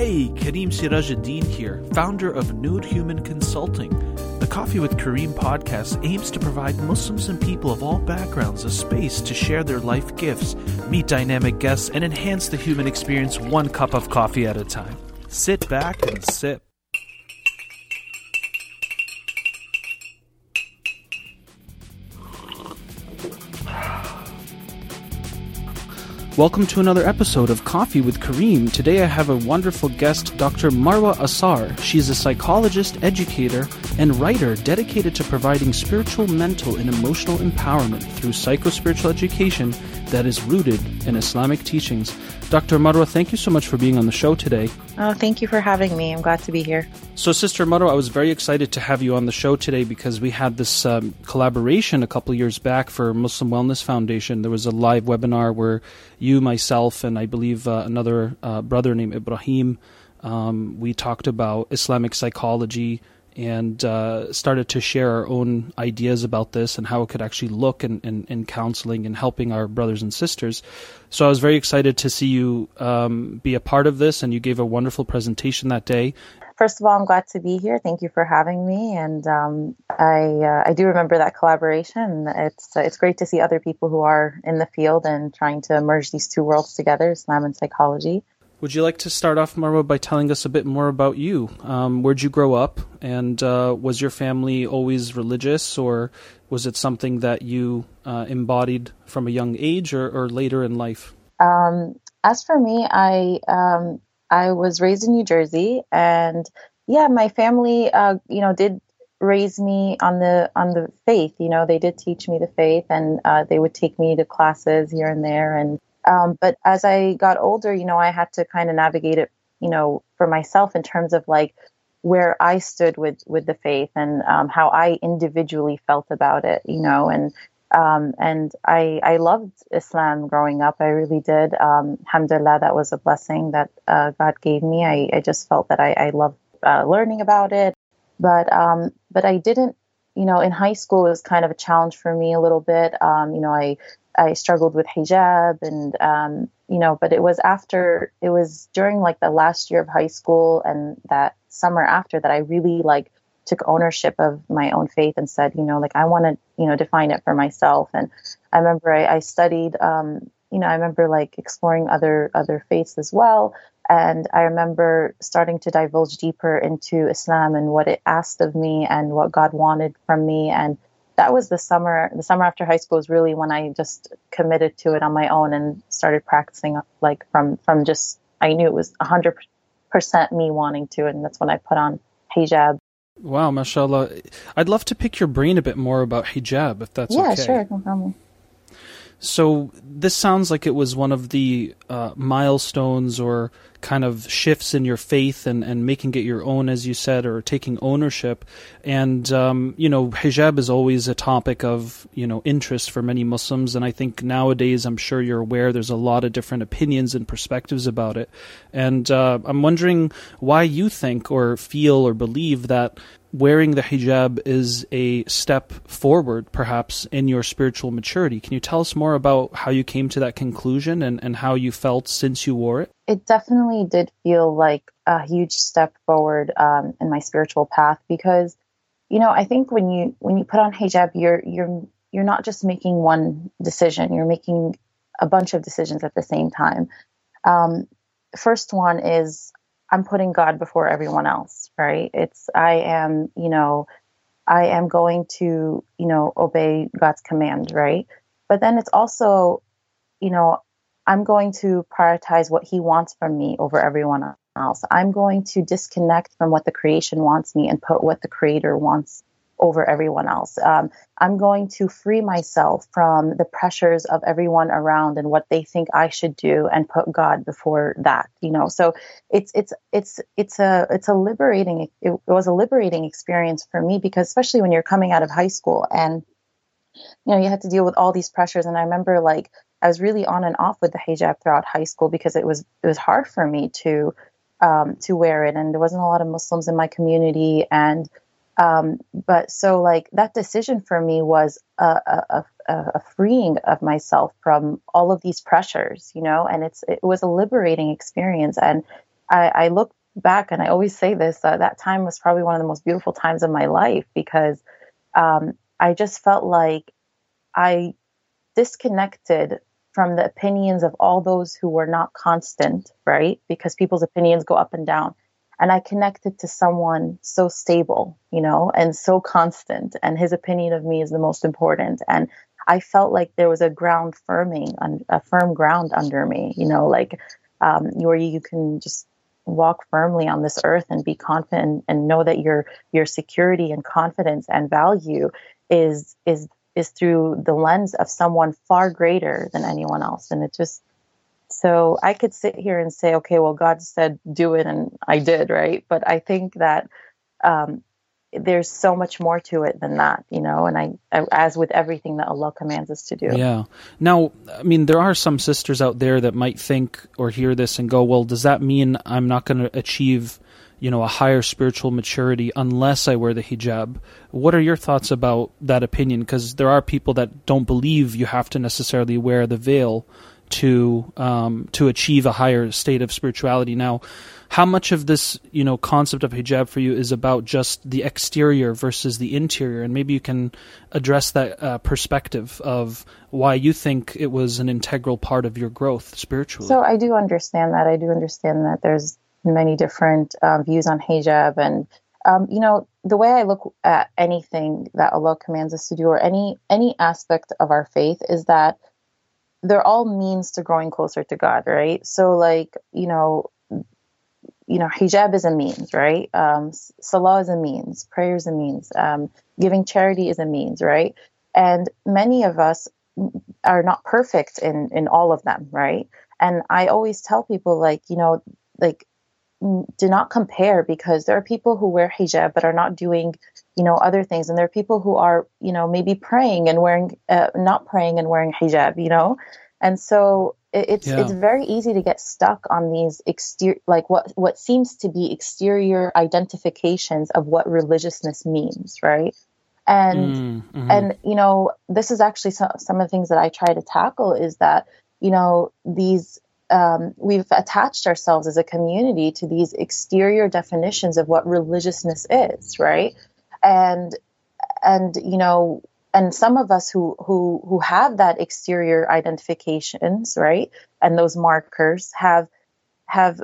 Hey, Kareem Sirajuddin here, founder of Nude Human Consulting. The Coffee with Kareem podcast aims to provide Muslims and people of all backgrounds a space to share their life gifts, meet dynamic guests, and enhance the human experience one cup of coffee at a time. Sit back and sip. Welcome to another episode of Coffee with Kareem. Today I have a wonderful guest, Dr. Marwa Assar. She's a psychologist, educator, and writer dedicated to providing spiritual, mental, and emotional empowerment through psycho-spiritual education that is rooted in Islamic teachings. Dr. Marwa, thank you so much for being on the show today. Oh, thank you for having me. I'm glad to be here. So, Sister Marwa, I was very excited to have you on the show today because we had this um, collaboration a couple years back for Muslim Wellness Foundation. There was a live webinar where you, myself, and I believe uh, another uh, brother named Ibrahim, um, we talked about Islamic psychology and uh, started to share our own ideas about this and how it could actually look in, in, in, counseling and helping our brothers and sisters. So I was very excited to see you um, be a part of this, and you gave a wonderful presentation that day. First of all, I'm glad to be here. Thank you for having me, and um, I uh, I do remember that collaboration. It's uh, it's great to see other people who are in the field and trying to merge these two worlds together, Islam and psychology. Would you like to start off, Marwa, by telling us a bit more about you? Um, where'd you grow up, and uh, was your family always religious, or was it something that you uh, embodied from a young age, or, or later in life? Um, as for me, I um, I was raised in New Jersey, and yeah, my family, uh, you know, did raise me on the on the faith. You know, they did teach me the faith, and uh, they would take me to classes here and there, and um, but as I got older, you know, I had to kind of navigate it, you know, for myself in terms of like where I stood with with the faith and um, how I individually felt about it, you know, and um, and I I loved Islam growing up. I really did. Um, alhamdulillah, that was a blessing that uh, God gave me. I, I just felt that I, I loved uh, learning about it, but um, but I didn't. You know, in high school, it was kind of a challenge for me a little bit. Um, you know, I I struggled with hijab and, um, you know, but it was after, it was during like the last year of high school and that summer after that I really like took ownership of my own faith and said, you know, like I want to, you know, define it for myself. And I remember I, I studied, um, you know, I remember like exploring other, other faiths as well. And I remember starting to divulge deeper into Islam and what it asked of me and what God wanted from me. And that was the summer the summer after high school was really when I just committed to it on my own and started practicing like from from just I knew it was 100% me wanting to and that's when I put on hijab. Wow, mashallah. I'd love to pick your brain a bit more about hijab if that's yeah, okay. Yeah, sure, no problem. So this sounds like it was one of the uh, milestones or kind of shifts in your faith and, and making it your own, as you said, or taking ownership. And, um, you know, hijab is always a topic of, you know, interest for many Muslims. And I think nowadays, I'm sure you're aware, there's a lot of different opinions and perspectives about it. And uh, I'm wondering why you think or feel or believe that wearing the hijab is a step forward, perhaps, in your spiritual maturity. Can you tell us more about how you came to that conclusion and, and how you felt since you wore it? It definitely did feel like a huge step forward um, in my spiritual path because, you know, I think when you when you put on hijab, you're you're you're not just making one decision; you're making a bunch of decisions at the same time. Um, first one is I'm putting God before everyone else, right? It's, I am, you know, I am going to, you know, obey God's command, right? But then it's also, you know, I'm going to prioritize what He wants from me over everyone else. I'm going to disconnect from what the creation wants me and put what the Creator wants over everyone else. Um, I'm going to free myself from the pressures of everyone around and what they think I should do and put God before that, you know. So it's it's it's it's a it's a liberating it, it was a liberating experience for me because especially when you're coming out of high school and you know you had to deal with all these pressures and I remember like I was really on and off with the hijab throughout high school because it was it was hard for me to um, to wear it and there wasn't a lot of Muslims in my community and um, but so like that decision for me was a, a, a, a, freeing of myself from all of these pressures, you know, and it's, it was a liberating experience. And I, I look back and I always say this uh, that time was probably one of the most beautiful times of my life because um, I just felt like I disconnected from the opinions of all those who were not constant, right? Because people's opinions go up and down. And I connected to someone so stable, you know, and so constant. And his opinion of me is the most important. And I felt like there was a ground firming, a firm ground under me, you know, like um, where you can just walk firmly on this earth and be confident and know that your your security and confidence and value is is is through the lens of someone far greater than anyone else and it just so i could sit here and say okay well god said do it and i did right but i think that um, there's so much more to it than that, you know, and I, as with everything that Allah commands us to do. Yeah. Now, I mean, there are some sisters out there that might think or hear this and go, well, does that mean I'm not going to achieve, you know, a higher spiritual maturity unless I wear the hijab? What are your thoughts about that opinion? Because there are people that don't believe you have to necessarily wear the veil to um, to achieve a higher state of spirituality. Now, how much of this you know concept of hijab for you is about just the exterior versus the interior? And maybe you can address that uh, perspective of why you think it was an integral part of your growth spiritually. So i do understand that. I do understand that there's many different um, views on hijab and um, you know the way i look at anything that allah commands us to do or any any aspect of our faith is that they're all means to growing closer to god right so like you know you know, hijab is a means, right? Um, salah is a means, prayer is a means, um, giving charity is a means, right? And many of us are not perfect in in all of them, right? And I always tell people, like, you know, like, do not compare because there are people who wear hijab but are not doing, you know, other things, and there are people who are, you know, maybe praying and wearing, uh, not praying and wearing hijab, you know, and so it's yeah. it's very easy to get stuck on these exterior like what what seems to be exterior identifications of what religiousness means right and mm, mm-hmm. and you know this is actually some, some of the things that i try to tackle is that you know these um, we've attached ourselves as a community to these exterior definitions of what religiousness is right and and you know and some of us who who who have that exterior identifications right? And those markers have have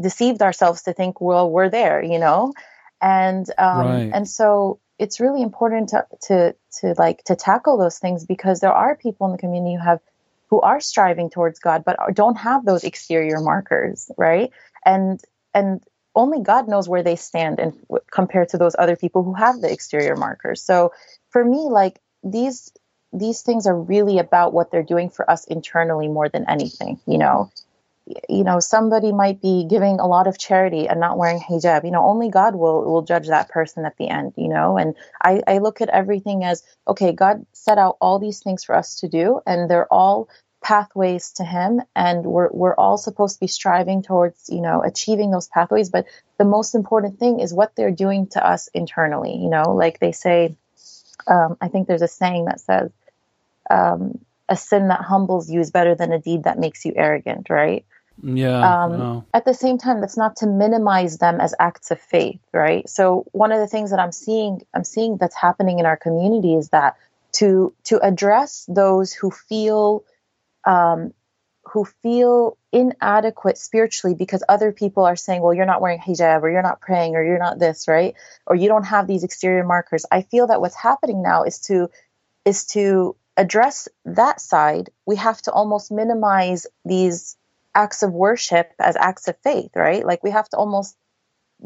deceived ourselves to think well we're there you know? And um right. and so it's really important to to to like to tackle those things because there are people in the community who have who are striving towards god but don't have those exterior markers right? And and only god knows where they stand and compared to those other people who have the exterior markers. So for me like these these things are really about what they're doing for us internally more than anything you know? You know somebody might be giving a lot of charity and not wearing hijab. You know only god will will judge that person at the end you know? And i i look at everything as okay god set out all these things for us to do and they're all pathways to him and we're we're all supposed to be striving towards you know achieving those pathways but the most important thing is what they're doing to us internally you know like they say um, I think there's a saying that says, um, a sin that humbles you is better than a deed that makes you arrogant, right? Yeah. Um, At the same time, that's not to minimize them as acts of faith, right? So one of the things that I'm seeing, I'm seeing that's happening in our community is that to to address those who feel um, who feel inadequate spiritually because other people are saying, well, you're not wearing hijab or you're not praying or you're not this, right? Or you don't have these exterior markers. I feel that what's happening now is to, is to address that side. We have to almost minimize these acts of worship as acts of faith, right? Like we have to almost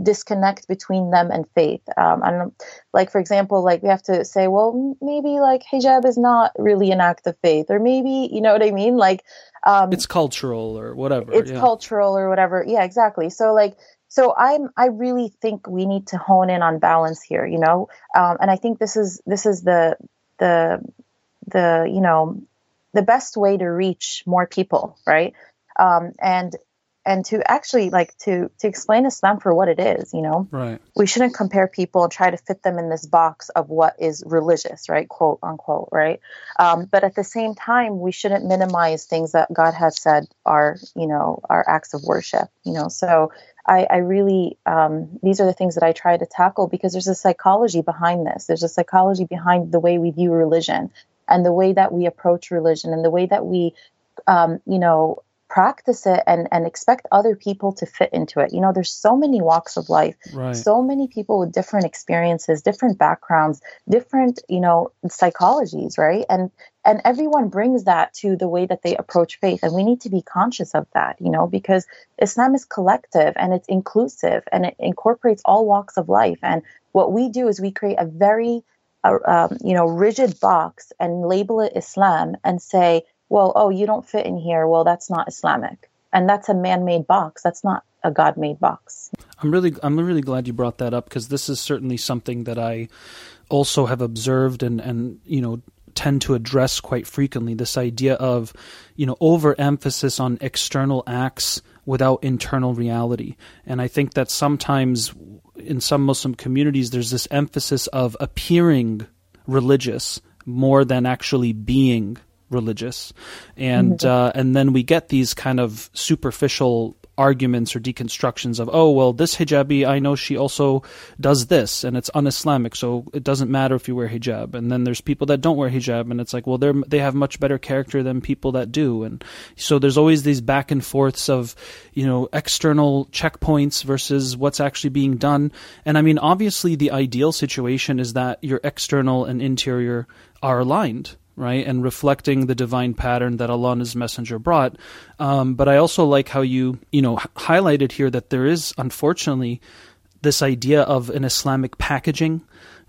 disconnect between them and faith. Um, I don't know, like for example, like we have to say, well, maybe like hijab is not really an act of faith, or maybe you know what I mean. Like um, it's cultural or whatever. It's yeah. cultural or whatever. Yeah, exactly. So like. So I'm I really think we need to hone in on balance here, you know, um, and I think this is this is the the the you know the best way to reach more people, right? Um, and and to actually like to to explain Islam for what it is, you know. Right. We shouldn't compare people and try to fit them in this box of what is religious, right? Quote unquote, right? Um, but at the same time, we shouldn't minimize things that God has said are, you know, are acts of worship, you know. So I, I really, um, these are the things that I try to tackle because there's a psychology behind this. There's a psychology behind the way we view religion and the way that we approach religion and the way that we, um, you know, practice it and, and expect other people to fit into it. You know, there's so many walks of life, right. so many people with different experiences, different backgrounds, different, you know, psychologies, right? And and everyone brings that to the way that they approach faith. And we need to be conscious of that, you know, because Islam is collective and it's inclusive and it incorporates all walks of life. And what we do is we create a very uh, um, you know, rigid box and label it Islam and say, well, oh, you don't fit in here. Well, that's not Islamic. And that's a man-made box. That's not a God-made box. I'm really I'm really glad you brought that up because this is certainly something that I also have observed and and you know tend to address quite frequently this idea of you know overemphasis on external acts without internal reality and i think that sometimes in some muslim communities there's this emphasis of appearing religious more than actually being religious, and mm-hmm. uh, and then we get these kind of superficial arguments or deconstructions of oh well this hijabi I know she also does this and it's un-Islamic so it doesn't matter if you wear hijab. And then there's people that don't wear hijab and it's like well they they have much better character than people that do. And so there's always these back and forths of you know external checkpoints versus what's actually being done. And I mean obviously the ideal situation is that your external and interior are aligned right, and reflecting the divine pattern that Allah and His Messenger brought. Um, but I also like how you, you know, h- highlighted here that there is, unfortunately, this idea of an Islamic packaging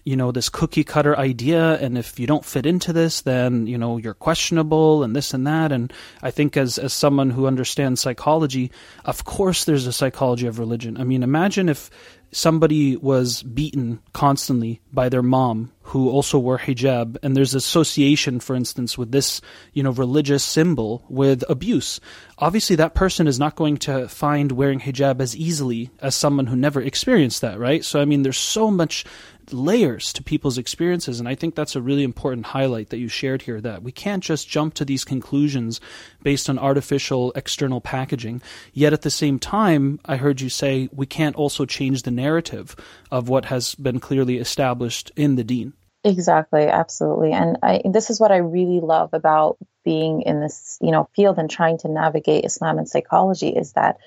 you know this cookie cutter idea and if you don't fit into this then you know you're questionable and this and that and i think as as someone who understands psychology of course there's a psychology of religion i mean imagine if somebody was beaten constantly by their mom who also wore hijab. And there's association for instance with this you know religious symbol with abuse. Obviously that person is not going to find wearing hijab as easily as someone who never experienced that right? So i mean there's so much layers to people's experiences. And I think that's a really important highlight that you shared here that we can't just jump to these conclusions based on artificial external packaging. Yet at the same time, I heard you say we can't also change the narrative of what has been clearly established in the deen. Exactly, absolutely. And I, this is what I really love about being in this, you know, field and trying to navigate Islam and psychology is that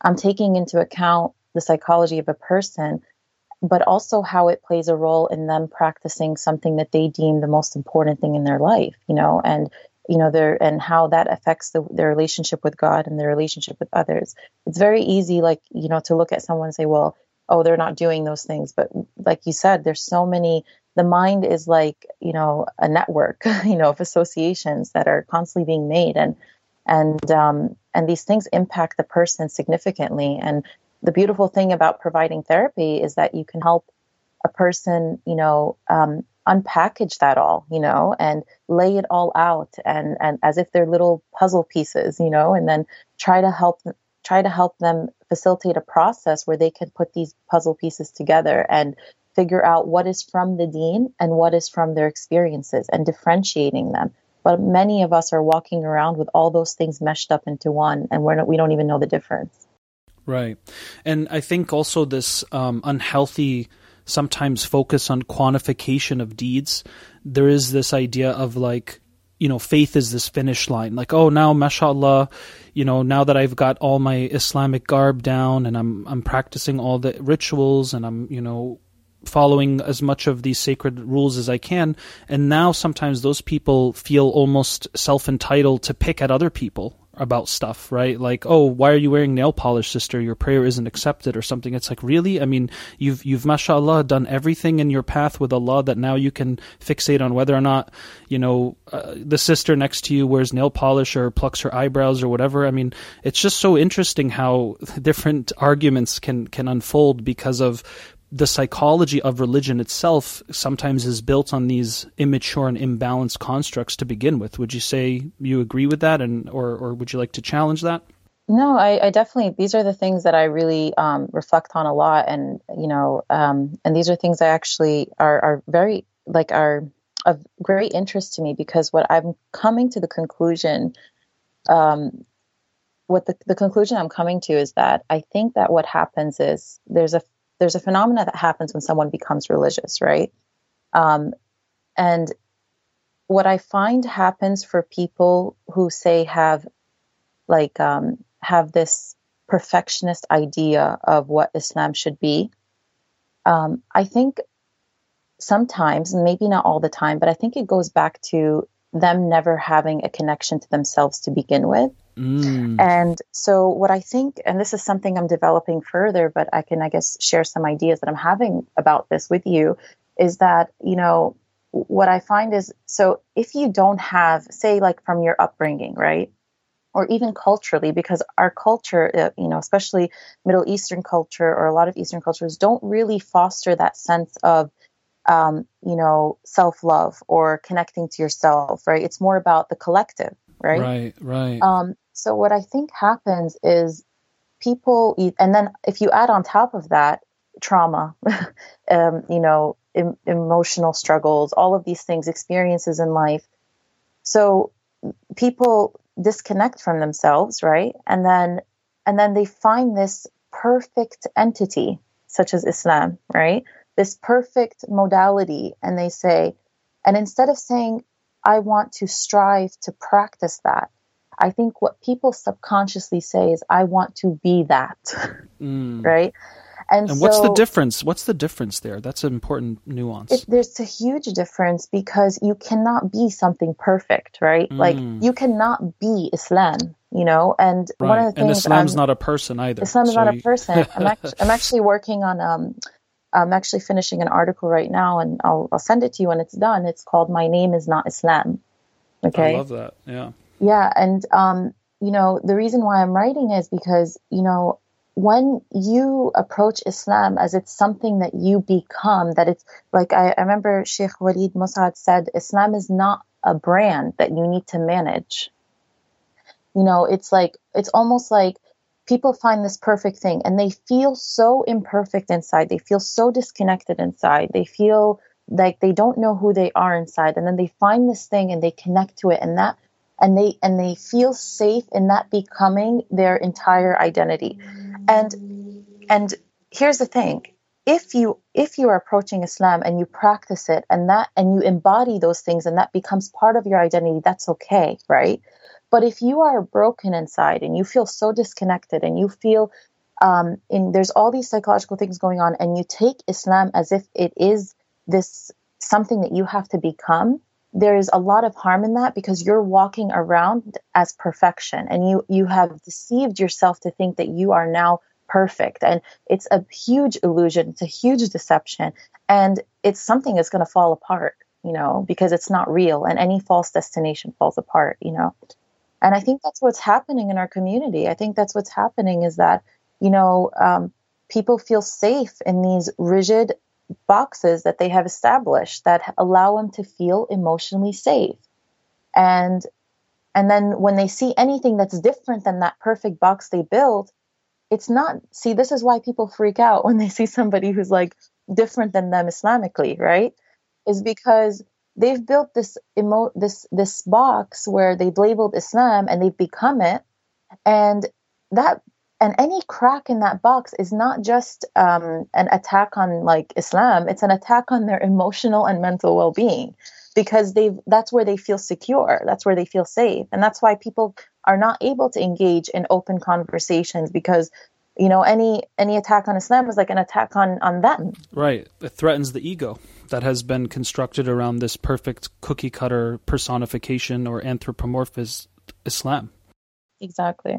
I'm taking into account the psychology of a person but also how it plays a role in them practicing something that they deem the most important thing in their life, you know, and you know their and how that affects the, their relationship with God and their relationship with others. It's very easy, like you know, to look at someone and say, well, oh, they're not doing those things, but like you said, there's so many. The mind is like you know a network, you know, of associations that are constantly being made, and and um, and these things impact the person significantly. And the beautiful thing about providing therapy is that you can help a person, you know, um, unpackage that all, you know, and lay it all out and, and as if they're little puzzle pieces, you know, and then try to help try to help them facilitate a process where they can put these puzzle pieces together and figure out what is from the deen and what is from their experiences and differentiating them. But many of us are walking around with all those things meshed up into one and we're not, we don't even know the difference. Right. And I think also this um, unhealthy sometimes focus on quantification of deeds. There is this idea of like, you know, faith is this finish line. Like, oh, now, mashallah, you know, now that I've got all my Islamic garb down and I'm I'm practicing all the rituals and I'm, you know, following as much of these sacred rules as I can. And now sometimes those people feel almost self entitled to pick at other people about stuff, right? Like, oh, why are you wearing nail polish, sister? Your prayer isn't accepted or something. It's like, really? I mean, you've, you've, mashallah, done everything in your path with Allah that now you can fixate on whether or not, you know, uh, the sister next to you wears nail polish or plucks her eyebrows or whatever. I mean, it's just so interesting how different arguments can, can unfold because of the psychology of religion itself sometimes is built on these immature and imbalanced constructs to begin with. Would you say you agree with that, and or or would you like to challenge that? No, I, I definitely. These are the things that I really um, reflect on a lot, and you know, um, and these are things I actually are are very like are of great interest to me because what I'm coming to the conclusion um, what the, the conclusion I'm coming to is that I think that what happens is there's a there's a phenomena that happens when someone becomes religious, right? Um, and what I find happens for people who say have like um, have this perfectionist idea of what Islam should be. Um, I think sometimes, maybe not all the time, but I think it goes back to them never having a connection to themselves to begin with. Mm. And so, what I think, and this is something I'm developing further, but I can, I guess, share some ideas that I'm having about this with you, is that, you know, what I find is so if you don't have, say, like from your upbringing, right? Or even culturally, because our culture, uh, you know, especially Middle Eastern culture or a lot of Eastern cultures, don't really foster that sense of um, you know, self love or connecting to yourself, right? It's more about the collective, right? Right, right. Um, so what I think happens is people, and then if you add on top of that trauma, um, you know, em- emotional struggles, all of these things, experiences in life. So people disconnect from themselves, right? And then, and then they find this perfect entity such as Islam, right? this perfect modality and they say, and instead of saying, I want to strive to practice that, I think what people subconsciously say is, I want to be that. Mm. right? And, and so, what's the difference? What's the difference there? That's an important nuance. It, there's a huge difference because you cannot be something perfect, right? Mm. Like you cannot be Islam, you know. And right. one of the things, and Islam's not a person either. Islam's so not you... a person. I'm, actually, I'm actually working on um, I'm actually finishing an article right now, and I'll, I'll send it to you when it's done. It's called "My Name Is Not Islam." Okay, I love that. Yeah, yeah, and um, you know the reason why I'm writing is because you know when you approach Islam as it's something that you become, that it's like I, I remember Sheikh Walead Mosaad said, Islam is not a brand that you need to manage. You know, it's like it's almost like people find this perfect thing and they feel so imperfect inside. They feel so disconnected inside. They feel like they don't know who they are inside. And then they find this thing and they connect to it and that and they and they feel safe in that becoming their entire identity. And and here's the thing. If you if you are approaching Islam and you practice it and that and you embody those things and that becomes part of your identity, that's okay, right? But if you are broken inside and you feel so disconnected and you feel um, in there's all these psychological things going on, and you take Islam as if it is this something that you have to become, there is a lot of harm in that because you're walking around as perfection, and you you have deceived yourself to think that you are now perfect, and it's a huge illusion. It's a huge deception, and it's something that's going to fall apart, you know, because it's not real, and any false destination falls apart, you know. And I think that's what's happening in our community. I think that's what's happening is that, you know, um, people feel safe in these rigid boxes that they have established that allow them to feel emotionally safe. And and then when they see anything that's different than that perfect box they built, it's not see this is why people freak out when they see somebody who's like different than them Islamically, right? Is because they've built this emo- this this box where they've labeled Islam and they've become it, and that and any crack in that box is not just um, an attack on like Islam; it's an attack on their emotional and mental well being because they that's where they feel secure, that's where they feel safe, and that's why people are not able to engage in open conversations because you know any any attack on Islam is like an attack on on them. Right, it threatens the ego that has been constructed around this perfect cookie cutter personification or anthropomorphized Islam. Exactly.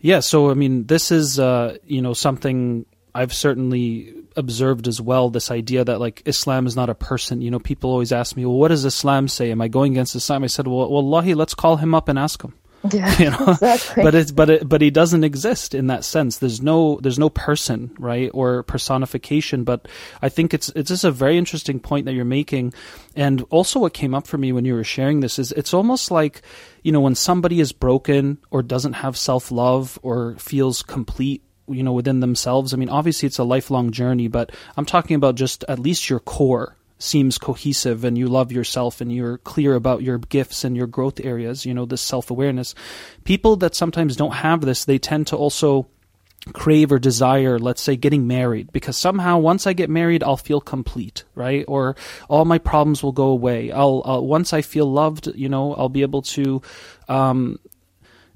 Yeah, so I mean, this is uh, you know something I've certainly observed as well. This idea that like Islam is not a person. You know, people always ask me, "Well, what does Islam say? Am I going against Islam?" I said, "Well, wallahi, let's call him up and ask him." Yeah, you know? exactly. But it's but it, but he doesn't exist in that sense. There's no there's no person, right, or personification. But I think it's it's just a very interesting point that you're making, and also what came up for me when you were sharing this is it's almost like you know when somebody is broken or doesn't have self love or feels complete you know within themselves i mean obviously it's a lifelong journey but i'm talking about just at least your core seems cohesive and you love yourself and you're clear about your gifts and your growth areas, you know, this self awareness. People that sometimes don't have this, they tend to also crave or desire, let's say, getting married, because somehow once I get married, I'll feel complete, right? Or all my problems will go away. I'll, I'll once I feel loved, you know, I'll be able to um,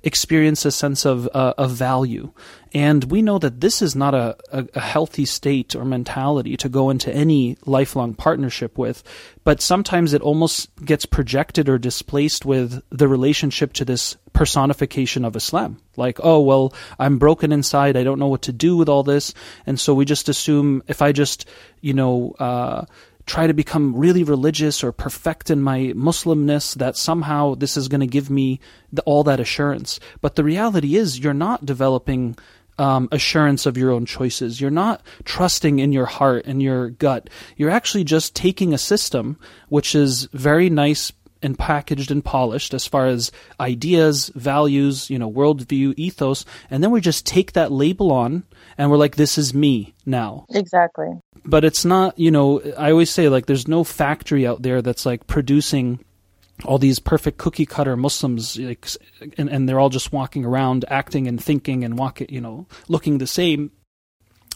experience a sense of uh, of value. And we know that this is not a, a, a, healthy state or mentality to go into any lifelong partnership with, but sometimes it almost gets projected or displaced with the relationship to this personification of Islam. Like, oh, well, I'm broken inside. I don't know what to do with all this. And so we just assume if I just, you know, uh, try to become really religious or perfect in my Muslimness that somehow this is going to give me the, all that assurance. But the reality is, you're not developing um, assurance of your own choices. You're not trusting in your heart and your gut. You're actually just taking a system which is very nice and packaged and polished as far as ideas, values, you know, worldview, ethos, and then we just take that label on and we're like, this is me now. Exactly. But it's not, you know, I always say like there's no factory out there that's like producing all these perfect cookie cutter Muslims, like, and, and they're all just walking around acting and thinking and walking, you know, looking the same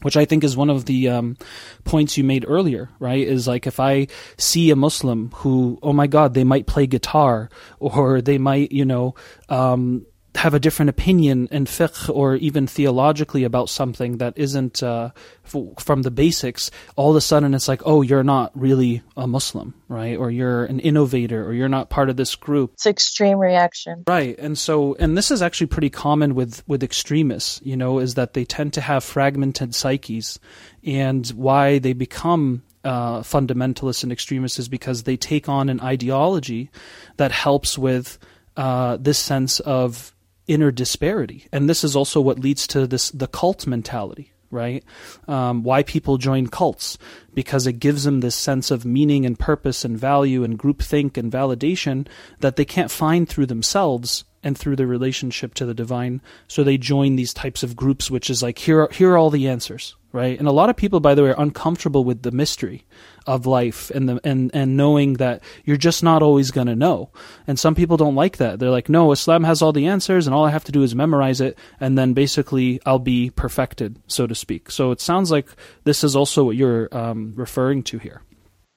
which I think is one of the um, points you made earlier, right? Is like if I see a Muslim who, oh my God, they might play guitar or they might, you know, um, have a different opinion in fiqh or even theologically about something that isn't uh, f- from the basics, all of a sudden it's like, oh, you're not really a Muslim, right? Or you're an innovator, or you're not part of this group. It's extreme reaction, right? And so, and this is actually pretty common with with extremists. You know, is that they tend to have fragmented psyches, and why they become uh, fundamentalists and extremists is because they take on an ideology that helps with uh, this sense of inner disparity. And this is also what leads to this the cult mentality, right? Um, why people join cults because it gives them this sense of meaning and purpose and value and groupthink and validation that they can't find through themselves and through their relationship to the divine. So they join these types of groups, which is like here are, here are all the answers, right? And a lot of people, by the way, are uncomfortable with the mystery of life and the and and knowing that you're just not always going to know. And some people don't like that. They're like, "No, Islam has all the answers and all I have to do is memorize it and then basically I'll be perfected, so to speak." So it sounds like this is also what you're um, referring to here.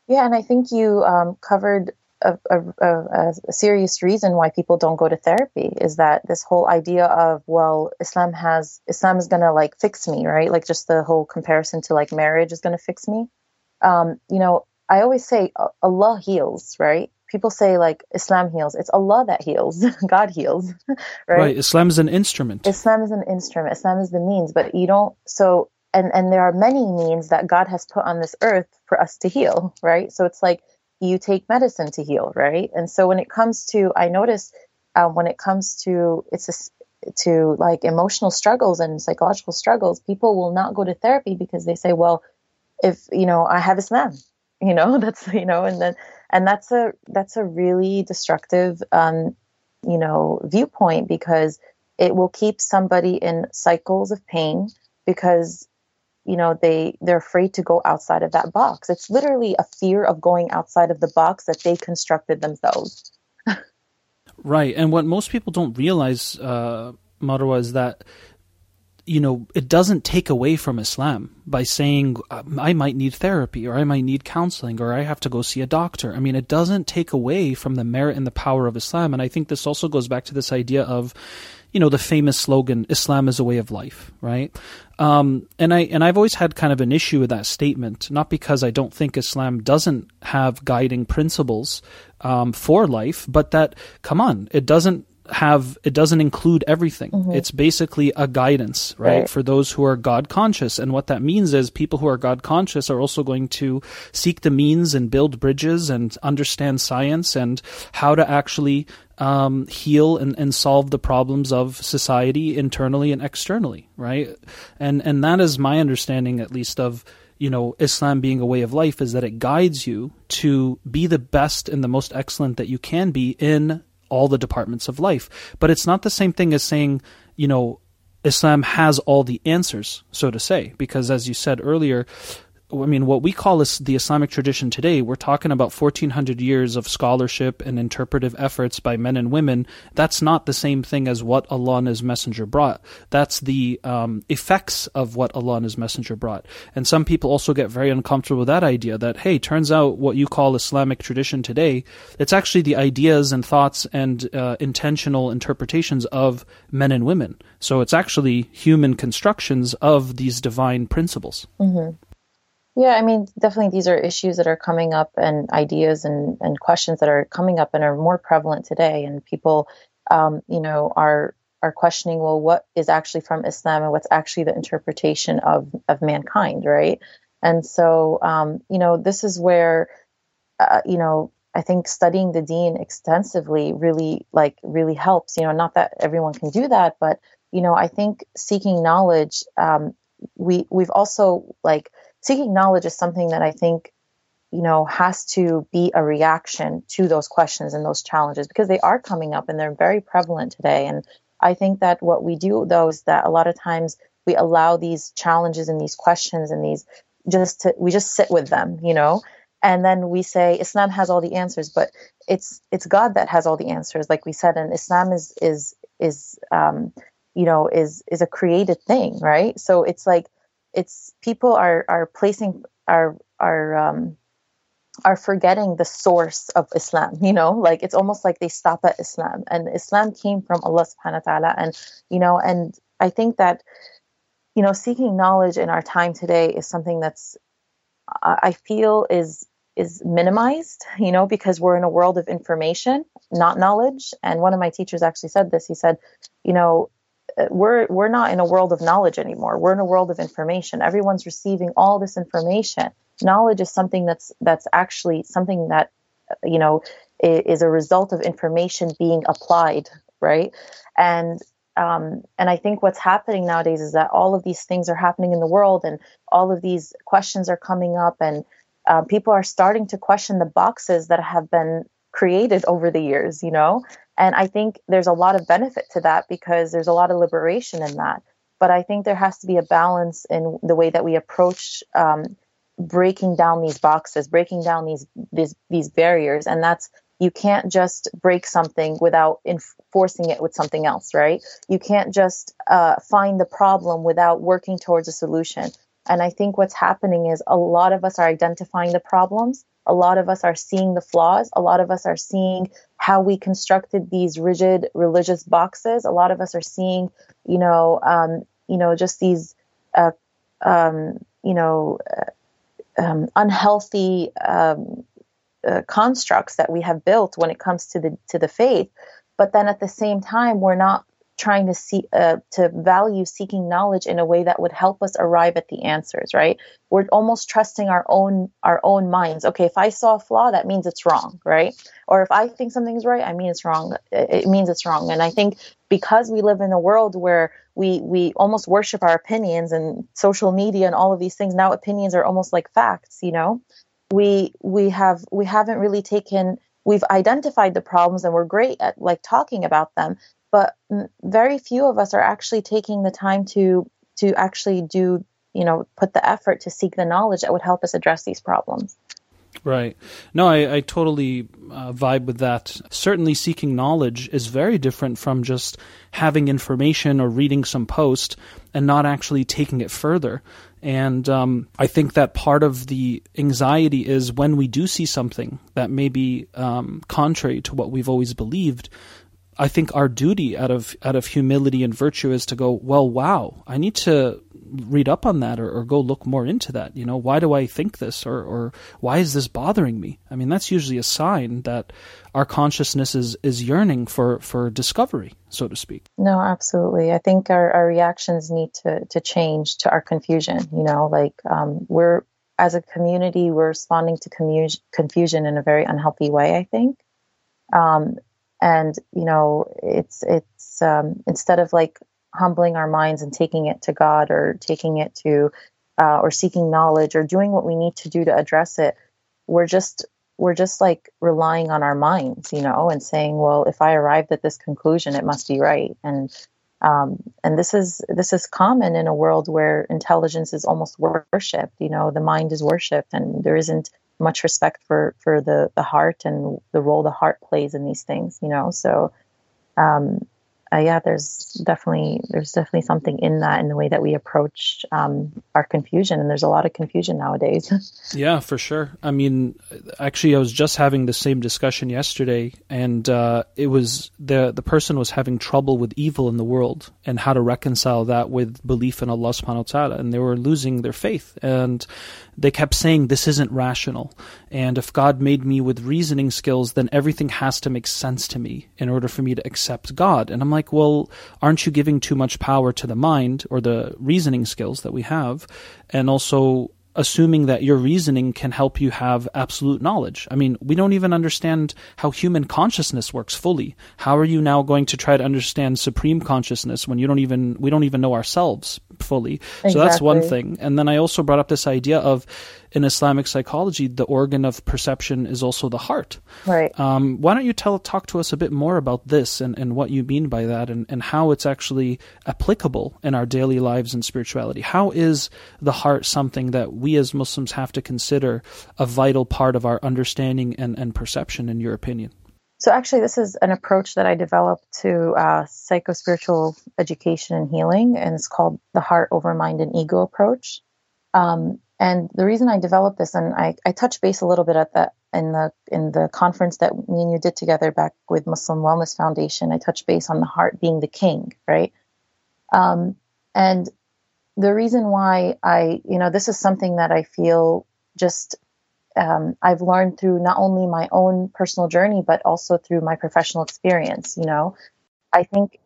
Yeah, and I think you um, covered a, a, a, serious reason why people don't go to therapy is that this whole idea of well islam has islam is going to like fix me right like just the whole comparison to like marriage is going to fix me um, you know, I always say Allah heals, right? People say like Islam heals. It's Allah that heals. God heals, right? Right. Islam is an instrument. Islam is an instrument. Islam is the means, but you don't. So and and there are many means that God has put on this earth for us to heal, right? So it's like you take medicine to heal, right? And so when it comes to, I notice uh, when it comes to it's a, to like emotional struggles and psychological struggles, people will not go to therapy because they say, well, if you know I have Islam, you know that's you know, and then and that's a that's a really destructive um, you know viewpoint because it will keep somebody in cycles of pain because you know they they're afraid to go outside of that box it's literally a fear of going outside of the box that they constructed themselves right and what most people don't realize uh Marwa is that you know, it doesn't take away from Islam by saying I might need therapy or I might need counseling or I have to go see a doctor. I mean, it doesn't take away from the merit and the power of Islam. And I think this also goes back to this idea of, you know, the famous slogan, Islam is a way of life, right? Um, and I, and I've always had kind of an issue with that statement, not because I don't think Islam doesn't have guiding principles, um, for life, but that, come on, it doesn't have it doesn't include everything. Mm-hmm. It's basically a guidance, right, right, for those who are God conscious. And what that means is people who are God conscious are also going to seek the means and build bridges and understand science and how to actually um, heal and, and solve the problems of society internally and externally, right? And and that is my understanding, at least, of you know Islam being a way of life, is that it guides you to be the best and the most excellent that you can be in all the departments of life. But it's not the same thing as saying, you know, Islam has all the answers, so to say, because as you said earlier, I mean, what we call the Islamic tradition today, we're talking about 1400 years of scholarship and interpretive efforts by men and women. That's not the same thing as what Allah and His Messenger brought. That's the um, effects of what Allah and His Messenger brought. And some people also get very uncomfortable with that idea that, hey, turns out what you call Islamic tradition today, it's actually the ideas and thoughts and uh, intentional interpretations of men and women. So it's actually human constructions of these divine principles. Mm-hmm. Yeah, I mean, definitely these are issues that are coming up and ideas and, and questions that are coming up and are more prevalent today. And people, um, you know, are are questioning, well, what is actually from Islam and what's actually the interpretation of, of mankind, right? And so, um, you know, this is where, uh, you know, I think studying the deen extensively really, like, really helps. You know, not that everyone can do that, but you know, I think seeking knowledge, um, we we've also like seeking knowledge is something that I think, you know, has to be a reaction to those questions and those challenges because they are coming up and they're very prevalent today. And I think that what we do though is that a lot of times we allow these challenges and these questions and these just to, we just sit with them, you know, and then we say Islam has all the answers, but it's it's God that has all the answers, like we said, and Islam is is is um, you know is is a created thing, right? So it's like it's people are are placing are are um, are forgetting the source of Islam. You know, like it's almost like they stop at Islam, and Islam came from Allah Subhanahu wa Taala, and you know, and I think that you know, seeking knowledge in our time today is something that's I feel is is minimized, you know, because we're in a world of information, not knowledge. And one of my teachers actually said this. He said, you know, we're we're not in a world of knowledge anymore. We're in a world of information. Everyone's receiving all this information. Knowledge is something that's that's actually something that you know is a result of information being applied, right? And um, and I think what's happening nowadays is that all of these things are happening in the world, and all of these questions are coming up, and uh, people are starting to question the boxes that have been created over the years. You know, and I think there's a lot of benefit to that because there's a lot of liberation in that. But I think there has to be a balance in the way that we approach um, breaking down these boxes, breaking down these, these these barriers, and that's you can't just break something without enforcing it with something else, right? You can't just uh, find the problem without working towards a solution. And I think what's happening is a lot of us are identifying the problems a lot of us are seeing the flaws. A lot of us are seeing how we constructed these rigid religious boxes. A lot of us are seeing, you know, um, you know, just these, uh, um, you know, uh, um, unhealthy um, uh, constructs that we have built when it comes to the to the faith. But then at the same time, we're not trying to see uh, to value seeking knowledge in a way that would help us arrive at the answers right? We're almost trusting our own our own minds. Okay if i saw a flaw that means it's wrong right? Or if i think something's right i mean it's wrong it means it's wrong. And i think because we live in a world where we we almost worship our opinions and social media and all of these things now opinions are almost like facts you know? We we have we haven't really taken we've identified the problems and we're great at like talking about them but very few of us are actually taking the time to to actually do you know put the effort to seek the knowledge that would help us address these problems Right. No, I, I totally uh, vibe with that. Certainly, seeking knowledge is very different from just having information or reading some post and not actually taking it further. And um, I think that part of the anxiety is when we do see something that may be um, contrary to what we've always believed, I think our duty out of out of humility and virtue is to go, well, wow, I need to read up on that or, or go look more into that. You know, why do I think this or, or why is this bothering me? I mean, that's usually a sign that our consciousness is, is yearning for, for discovery, so to speak. No, absolutely. I think our, our reactions need to, to change to our confusion. You know, like um, we're, as a community, we're responding to commu- confusion in a very unhealthy way, I think. Um, and you know it's it's um, instead of like humbling our minds and taking it to god or taking it to uh, or seeking knowledge or doing what we need to do to address it we're just we're just like relying on our minds you know and saying well if i arrived at this conclusion it must be right and Um, and this is this is common in a world where intelligence is almost worshipped. You know, the mind is worshipped, and there isn't much respect for for the the heart and the role the heart plays in these things. You know, so um, uh, yeah, there's definitely there's definitely something in that in the way that we approach um, our confusion, and there's a lot of confusion nowadays. yeah, for sure. I mean, actually, I was just having the same discussion yesterday, and uh, it was the the person was having trouble with evil in the world and how to reconcile that with belief in Allah Subhanahu wa Taala, and they were losing their faith, and they kept saying this isn't rational. And if God made me with reasoning skills, then everything has to make sense to me in order for me to accept God. And I'm like, well, aren't you giving too much power to the mind or the reasoning skills that we have? And also, assuming that your reasoning can help you have absolute knowledge. I mean, we don't even understand how human consciousness works fully. How are you now going to try to understand supreme consciousness when you don't even we don't even know ourselves fully? Exactly. So that's one thing. And then I also brought up this idea of in Islamic psychology, the organ of perception is also the heart. Right. Um, why don't you tell talk to us a bit more about this and, and what you mean by that and, and how it's actually applicable in our daily lives and spirituality? How is the heart something that we as Muslims have to consider a vital part of our understanding and, and perception, in your opinion? So, actually, this is an approach that I developed to uh, psychospiritual education and healing, and it's called the heart over mind and ego approach. Um, and the reason I developed this, and I, I touched base a little bit at that in the in the conference that me and you did together back with Muslim Wellness Foundation, I touched base on the heart being the king, right? Um, and the reason why I, you know, this is something that I feel just um, I've learned through not only my own personal journey, but also through my professional experience. You know, I think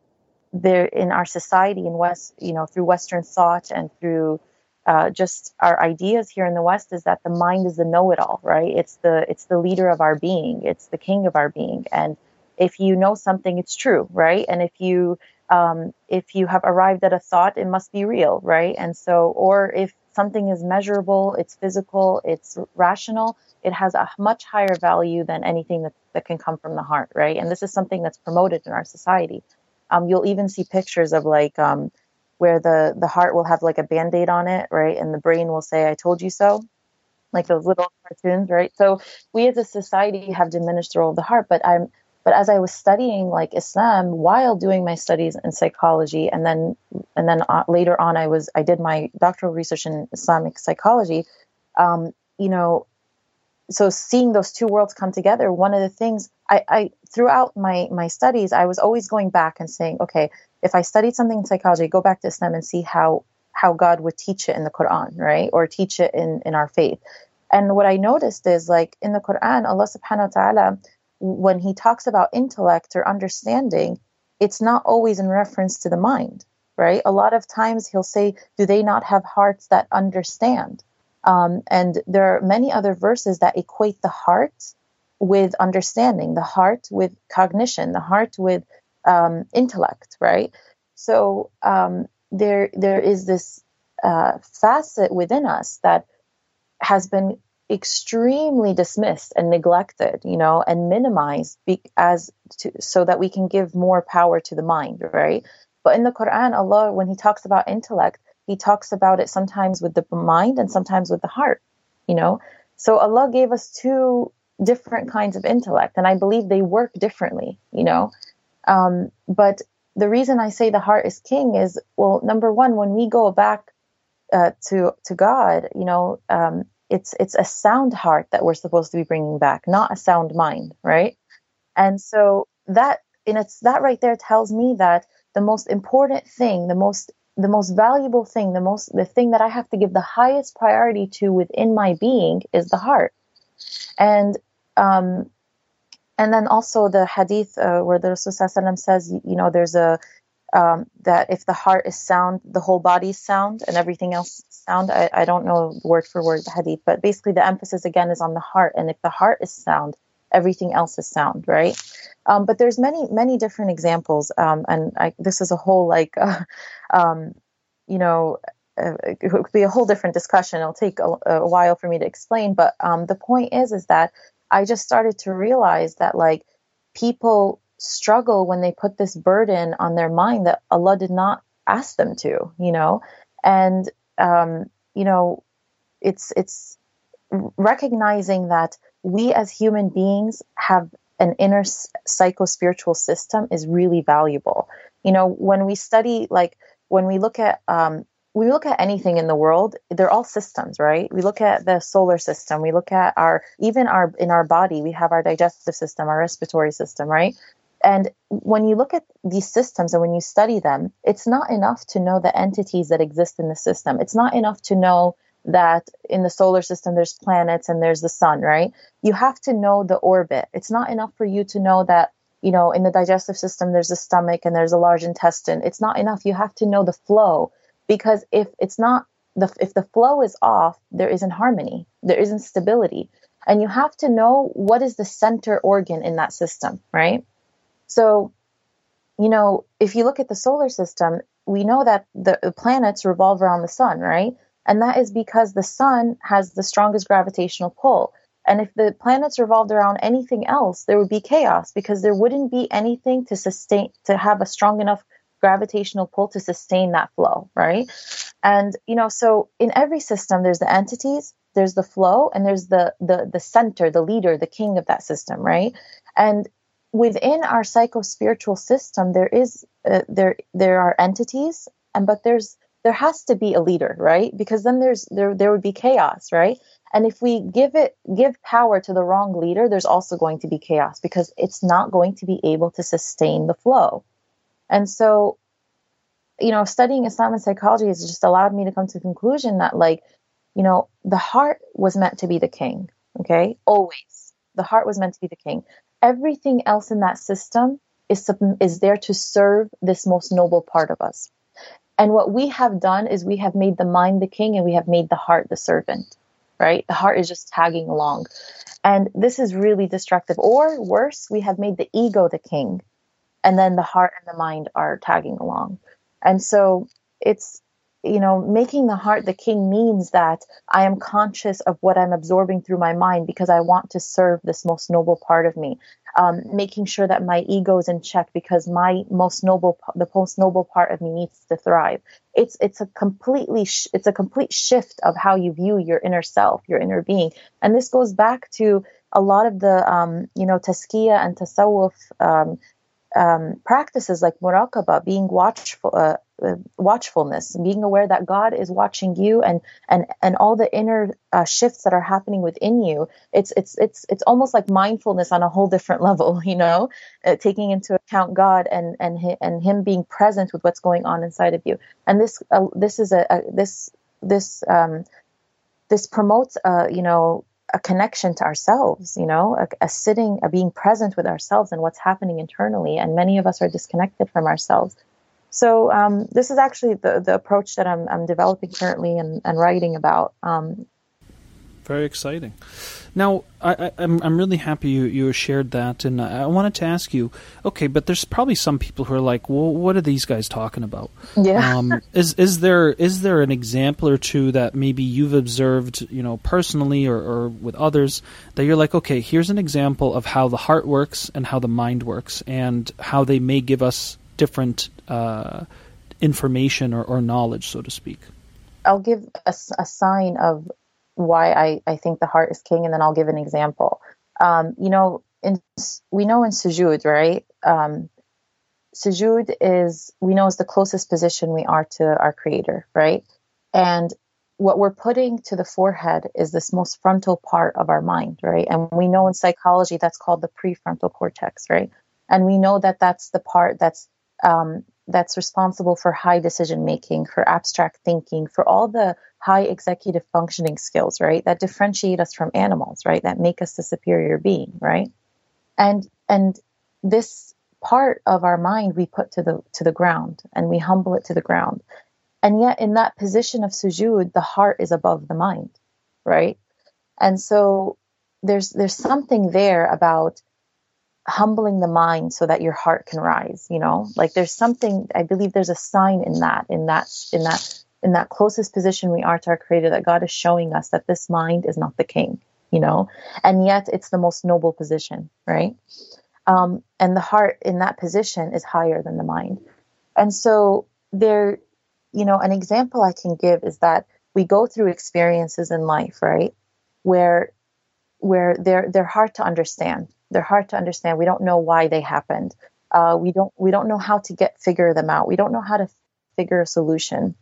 there in our society in West, you know, through Western thought and through uh, just our ideas here in the West is that the mind is the know-it-all, right? It's the it's the leader of our being, it's the king of our being, and if you know something, it's true, right? And if you um, if you have arrived at a thought, it must be real, right? And so, or if something is measurable, it's physical, it's rational, it has a much higher value than anything that, that can come from the heart, right? And this is something that's promoted in our society. Um, you'll even see pictures of like um, where the the heart will have like a band-aid on it right and the brain will say i told you so like those little cartoons right so we as a society have diminished the role of the heart but i'm but as i was studying like islam while doing my studies in psychology and then and then uh, later on i was i did my doctoral research in islamic psychology um, you know so seeing those two worlds come together one of the things I, I throughout my my studies i was always going back and saying okay if I studied something in psychology, go back to Islam and see how how God would teach it in the Quran, right? Or teach it in, in our faith. And what I noticed is like in the Quran, Allah subhanahu wa ta'ala, when he talks about intellect or understanding, it's not always in reference to the mind, right? A lot of times he'll say, do they not have hearts that understand? Um, and there are many other verses that equate the heart with understanding, the heart with cognition, the heart with um, intellect, right? So um, there there is this uh, facet within us that has been extremely dismissed and neglected, you know, and minimized be- as to, so that we can give more power to the mind, right? But in the Quran, Allah, when He talks about intellect, He talks about it sometimes with the mind and sometimes with the heart, you know. So Allah gave us two different kinds of intellect, and I believe they work differently, you know. Um, but the reason I say the heart is king is, well, number one, when we go back uh, to to God, you know, um, it's it's a sound heart that we're supposed to be bringing back, not a sound mind, right? And so that in it's that right there tells me that the most important thing, the most the most valuable thing, the most the thing that I have to give the highest priority to within my being is the heart. And um, and then also the hadith uh, where the Rasul says, you know, there's a um, that if the heart is sound, the whole body is sound, and everything else is sound. I, I don't know word for word the hadith, but basically the emphasis again is on the heart, and if the heart is sound, everything else is sound, right? Um, but there's many many different examples, um, and I, this is a whole like, uh, um, you know, uh, it could be a whole different discussion. It'll take a, a while for me to explain, but um, the point is is that I just started to realize that like people struggle when they put this burden on their mind that Allah did not ask them to, you know, and um, you know, it's it's recognizing that we as human beings have an inner psycho spiritual system is really valuable. You know, when we study, like when we look at um, we look at anything in the world, they're all systems, right? We look at the solar system, we look at our even our in our body, we have our digestive system, our respiratory system, right? And when you look at these systems and when you study them, it's not enough to know the entities that exist in the system. It's not enough to know that in the solar system there's planets and there's the sun, right? You have to know the orbit. It's not enough for you to know that, you know, in the digestive system there's a stomach and there's a large intestine. It's not enough. You have to know the flow because if it's not the if the flow is off, there isn't harmony. There isn't stability. And you have to know what is the center organ in that system, right? So, you know, if you look at the solar system, we know that the planets revolve around the sun, right? And that is because the sun has the strongest gravitational pull. And if the planets revolved around anything else, there would be chaos because there wouldn't be anything to sustain, to have a strong enough gravitational pull to sustain that flow, right? And, you know, so in every system, there's the entities, there's the flow, and there's the, the, the center, the leader, the king of that system, right? And within our psycho spiritual system, there is, uh, there, there are entities, and, but there's, there has to be a leader, right? Because then there's there there would be chaos, right? And if we give it give power to the wrong leader, there's also going to be chaos because it's not going to be able to sustain the flow. And so, you know, studying Islam and psychology has just allowed me to come to the conclusion that like, you know, the heart was meant to be the king, okay? Always. The heart was meant to be the king. Everything else in that system is is there to serve this most noble part of us. And what we have done is we have made the mind the king and we have made the heart the servant, right? The heart is just tagging along. And this is really destructive. Or worse, we have made the ego the king and then the heart and the mind are tagging along. And so it's, you know, making the heart the king means that I am conscious of what I'm absorbing through my mind because I want to serve this most noble part of me um, making sure that my ego is in check because my most noble, the most noble part of me needs to thrive. It's it's a completely sh- it's a complete shift of how you view your inner self, your inner being, and this goes back to a lot of the um, you know tazkiya and tasawwuf um, um, practices like muraqabah, being watchful, uh, uh, watchfulness, being aware that God is watching you, and and and all the inner uh, shifts that are happening within you. It's it's it's it's almost like mindfulness on a whole different level, you know, uh, taking into account God and and and Him being present with what's going on inside of you. And this uh, this is a, a this this um, this promotes uh, you know a connection to ourselves, you know, a, a, sitting, a being present with ourselves and what's happening internally. And many of us are disconnected from ourselves. So um, this is actually the, the approach that I'm, I'm developing currently and, and writing about. Um, Very exciting. Now, I, am I'm, I'm really happy you, you shared that, and I wanted to ask you. Okay, but there's probably some people who are like, "Well, what are these guys talking about?" Yeah. Um, is is there is there an example or two that maybe you've observed, you know, personally or, or with others that you're like, okay, here's an example of how the heart works and how the mind works, and how they may give us different uh, information or, or knowledge, so to speak. I'll give a, a, sign of why I, I think the heart is king, and then I'll give an example. Um, you know, in, we know in sujood, right? Um, sujood is we know is the closest position we are to our creator, right? And what we're putting to the forehead is this most frontal part of our mind, right? And we know in psychology that's called the prefrontal cortex, right? And we know that that's the part that's um, that's responsible for high decision making, for abstract thinking, for all the high executive functioning skills, right? That differentiate us from animals, right? That make us the superior being, right? And and this part of our mind we put to the to the ground and we humble it to the ground. And yet in that position of sujood, the heart is above the mind, right? And so there's there's something there about humbling the mind so that your heart can rise you know like there's something i believe there's a sign in that in that in that in that closest position we are to our creator that god is showing us that this mind is not the king you know and yet it's the most noble position right Um, and the heart in that position is higher than the mind. And so there, you know, an example I can give is that we go through experiences in life, right? Where where they're they're hard to understand. They're hard to understand. We don't know why they happened. Uh, we don't we don't know how to get figure them out. We don't know how to figure a solution.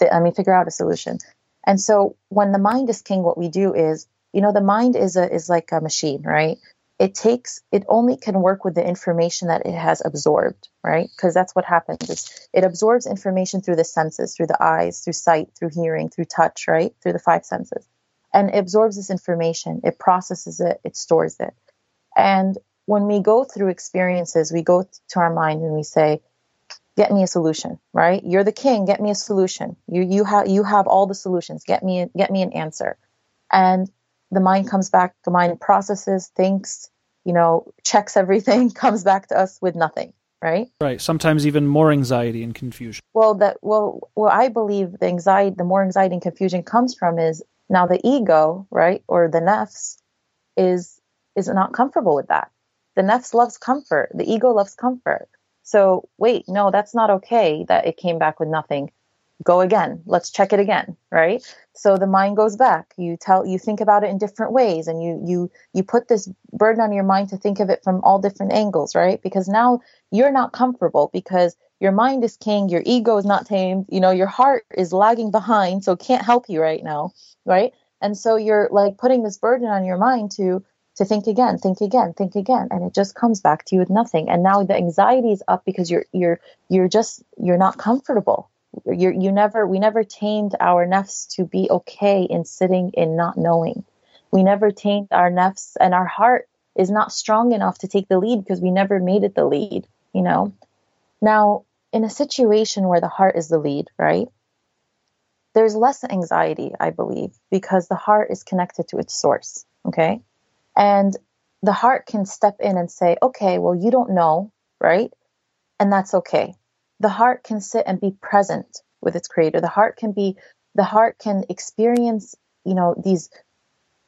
I mean, figure out a solution. And so when the mind is king, what we do is, you know, the mind is a is like a machine, right? It takes it only can work with the information that it has absorbed, right? Because that's what happens. It absorbs information through the senses, through the eyes, through sight, through hearing, through touch, right? Through the five senses. And it absorbs this information, it processes it, it stores it. And when we go through experiences, we go to our mind and we say, get me a solution, right? You're the king, get me a solution. You you have you have all the solutions. Get me get me an answer. And the mind comes back, the mind processes, thinks, you know, checks everything, comes back to us with nothing, right? Right. Sometimes even more anxiety and confusion. Well, that well, what I believe the anxiety, the more anxiety and confusion comes from is now the ego, right, or the nafs, is is not comfortable with that. The nafs loves comfort. The ego loves comfort. So wait, no, that's not okay. That it came back with nothing go again let's check it again right so the mind goes back you tell you think about it in different ways and you you you put this burden on your mind to think of it from all different angles right because now you're not comfortable because your mind is king your ego is not tamed you know your heart is lagging behind so it can't help you right now right and so you're like putting this burden on your mind to to think again think again think again and it just comes back to you with nothing and now the anxiety is up because you're you're you're just you're not comfortable You're, you never we never tamed our nafs to be okay in sitting in not knowing. We never tamed our nafs and our heart is not strong enough to take the lead because we never made it the lead, you know. Now, in a situation where the heart is the lead, right? There's less anxiety, I believe, because the heart is connected to its source, okay? And the heart can step in and say, okay, well, you don't know, right? And that's okay the heart can sit and be present with its creator. The heart can be, the heart can experience, you know, these,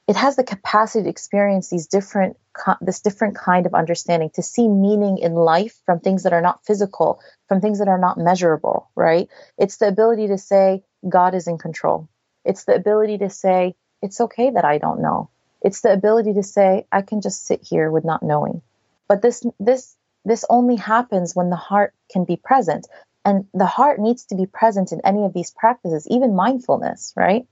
it has the capacity to experience these different, this different kind of understanding, to see meaning in life from things that are not physical, from things that are not measurable, right? It's the ability to say, God is in control. It's the ability to say, it's okay that I don't know. It's the ability to say, I can just sit here with not knowing. But this, this this only happens when the heart can be present. And the heart needs to be present in any of these practices, even mindfulness, right?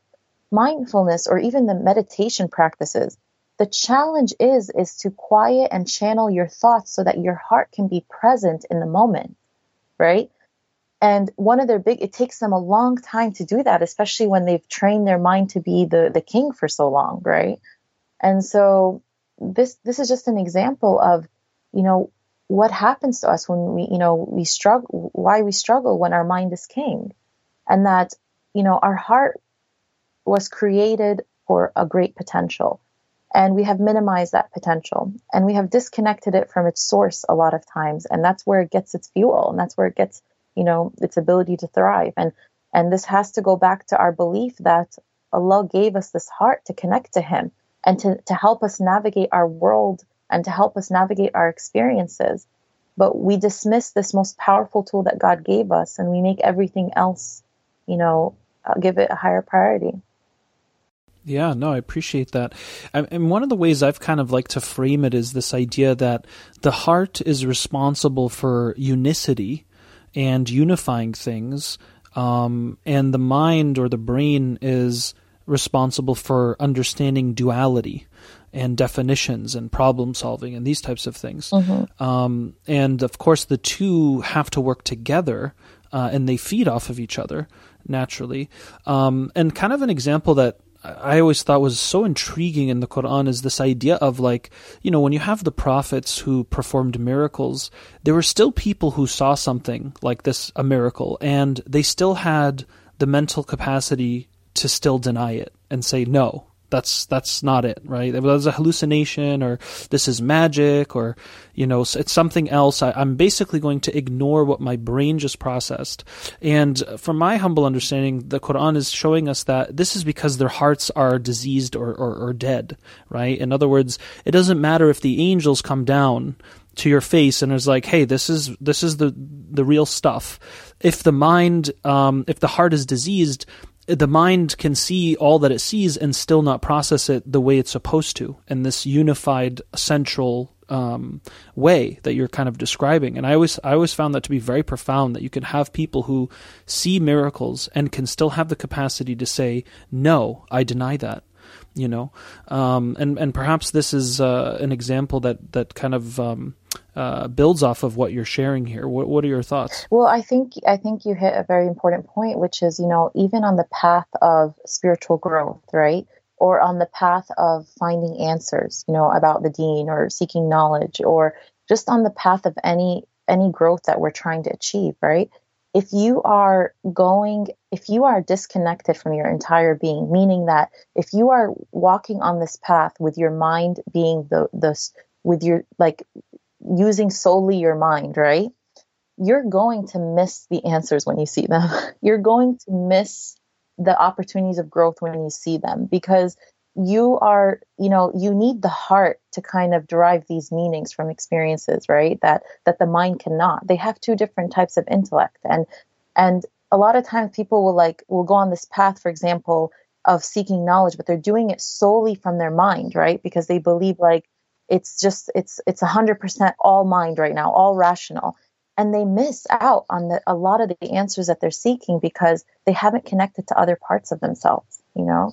Mindfulness or even the meditation practices. The challenge is is to quiet and channel your thoughts so that your heart can be present in the moment, right? And one of their big it takes them a long time to do that, especially when they've trained their mind to be the the king for so long, right? And so this this is just an example of, you know, what happens to us when we, you know, we struggle, why we struggle when our mind is king. And that, you know, our heart was created for a great potential. And we have minimized that potential and we have disconnected it from its source a lot of times. And that's where it gets its fuel and that's where it gets, you know, its ability to thrive. And, and this has to go back to our belief that Allah gave us this heart to connect to Him and to, to help us navigate our world and to help us navigate our experiences. But we dismiss this most powerful tool that God gave us and we make everything else, you know, uh, give it a higher priority. Yeah, no, I appreciate that. And one of the ways I've kind of like to frame it is this idea that the heart is responsible for unicity and unifying things, um, and the mind or the brain is responsible for understanding duality and definitions and problem solving and these types of things. Mm-hmm. Um, and of course, the two have to work together uh, and they feed off of each other naturally. Um, and kind of an example that I always thought was so intriguing in the Quran is this idea of like, you know, when you have the prophets who performed miracles, there were still people who saw something like this, a miracle, and they still had the mental capacity to still deny it and say, no, that's that's not it, right? It was a hallucination, or this is magic, or you know, it's something else. I, am basically going to ignore what my brain just processed. And from my humble understanding, the Quran is showing us that this is because their hearts are diseased or, or, or dead, right? In other words, it doesn't matter if the angels come down to your face and is like, "Hey, this is this is the the real stuff." If the mind, um, if the heart is diseased, the mind can see all that it sees and still not process it the way it's supposed to in this unified central um, way that you're kind of describing. And I always I always found that to be very profound that you can have people who see miracles and can still have the capacity to say, "No, I deny that." You know, um, and and perhaps this is uh, an example that that kind of um, uh, builds off of what you're sharing here. What what are your thoughts? Well, I think I think you hit a very important point, which is you know even on the path of spiritual growth, right? or on the path of finding answers, you know, about the deen or seeking knowledge or just on the path of any any growth that we're trying to achieve, right? If you are going if you are disconnected from your entire being, meaning that if you are walking on this path with your mind being the the with your like using solely your mind, right? You're going to miss the answers when you see them. You're going to miss the opportunities of growth when you see them because you are you know you need the heart to kind of derive these meanings from experiences right that that the mind cannot they have two different types of intellect and and a lot of times people will like will go on this path for example of seeking knowledge but they're doing it solely from their mind right because they believe like it's just it's it's 100% all mind right now all rational. And they miss out on the, a lot of the answers that they're seeking because they haven't connected to other parts of themselves you know?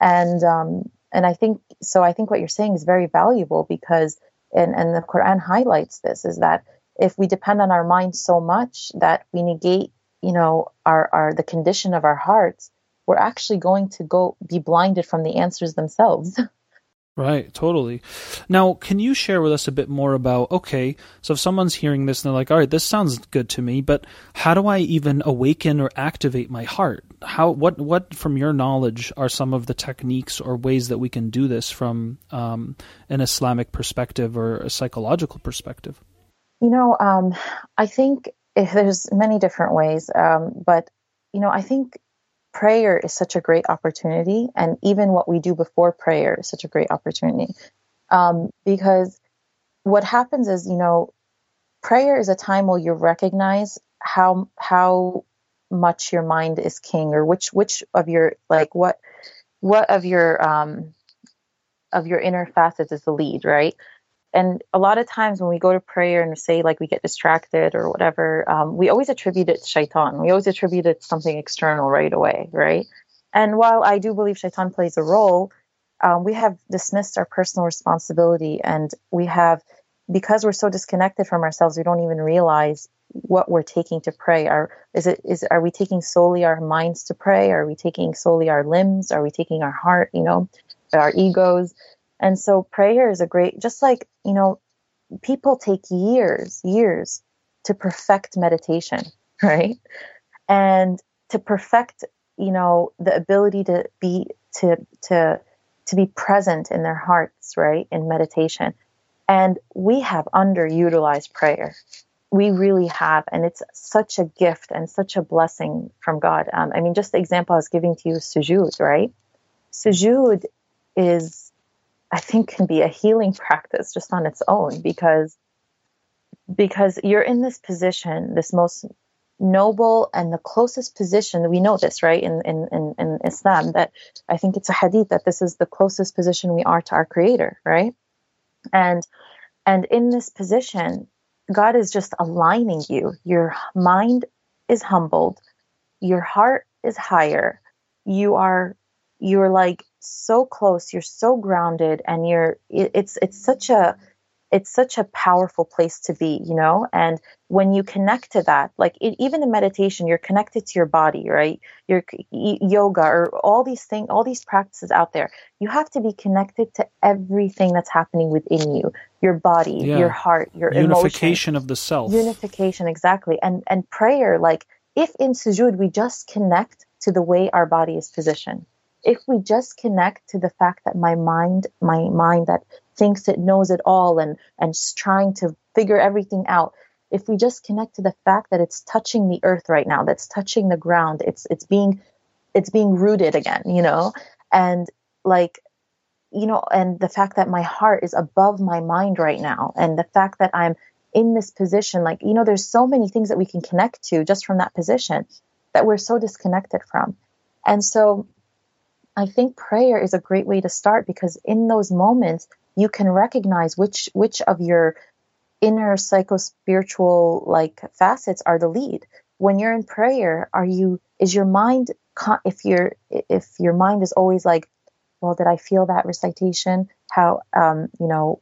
And um, and i think so i think what you're saying is very valuable because and and the quran highlights this is that if we depend on our mind so much that we negate you know our our the condition of our hearts we're actually going to go be blinded from the answers themselves Right, totally. Now, can you share with us a bit more about okay, so if someone's hearing this and they're like, "All right, this sounds good to me, but how do I even awaken or activate my heart? How what what from your knowledge are some of the techniques or ways that we can do this from um, an Islamic perspective or a psychological perspective?" You know, um, I think there's many different ways, um, but you know, I think prayer is such a great opportunity, and even what we do before prayer is such a great opportunity. Um, because what happens is, you know, prayer is a time where you recognize how how much your mind is king, or which which of your like what what of your um, of your inner facets is the lead, right? And a lot of times when we go to prayer and say like we get distracted or whatever, um, we always attribute it to shaitan. We always attribute it to something external right away, right? And while I do believe shaitan plays a role, um, we have dismissed our personal responsibility and we have, because we're so disconnected from ourselves, we don't even realize what we're taking to pray. Are is it is are we taking solely our minds to pray? Are we taking solely our limbs? Are we taking our heart? You know, our egos? And so prayer is a great, just like, you know, people take years, years to perfect meditation, right? And to perfect, you know, the ability to be, to, to, to be present in their hearts, right? In meditation. And we have underutilized prayer. We really have. And it's such a gift and such a blessing from God. Um, I mean, just the example I was giving to you, sujood, right? Sujood is I think can be a healing practice just on its own because because you're in this position, this most noble and the closest position. We know this, right, in, in, in, in Islam, that I think it's a hadith that this is the closest position we are to our creator, right? And and in this position, God is just aligning you. Your mind is humbled, your heart is higher, you are you're like so close you're so grounded and you're it's it's such a it's such a powerful place to be you know? And when you connect to that like it, even in meditation you're connected to your body right? Your yoga or all these things all these practices out there. You have to be connected to everything that's happening within you your body yeah. your heart your unification emotion. of the self. Unification exactly. And and prayer like if in sujood we just connect to the way our body is positioned if we just connect to the fact that my mind, my mind that thinks it knows it all and, and trying to figure everything out, if we just connect to the fact that it's touching the earth right now, that's touching the ground, it's, it's being, it's being rooted again, you know, and like, you know, and the fact that my heart is above my mind right now, and the fact that I'm in this position, like, you know, there's so many things that we can connect to just from that position that we're so disconnected from. And so I think prayer is a great way to start because in those moments, you can recognize which, which of your inner psycho spiritual like facets are the lead. When you're in prayer, are you, is your mind, if your, if your mind is always like, well, did I feel that recitation? How, um, you know,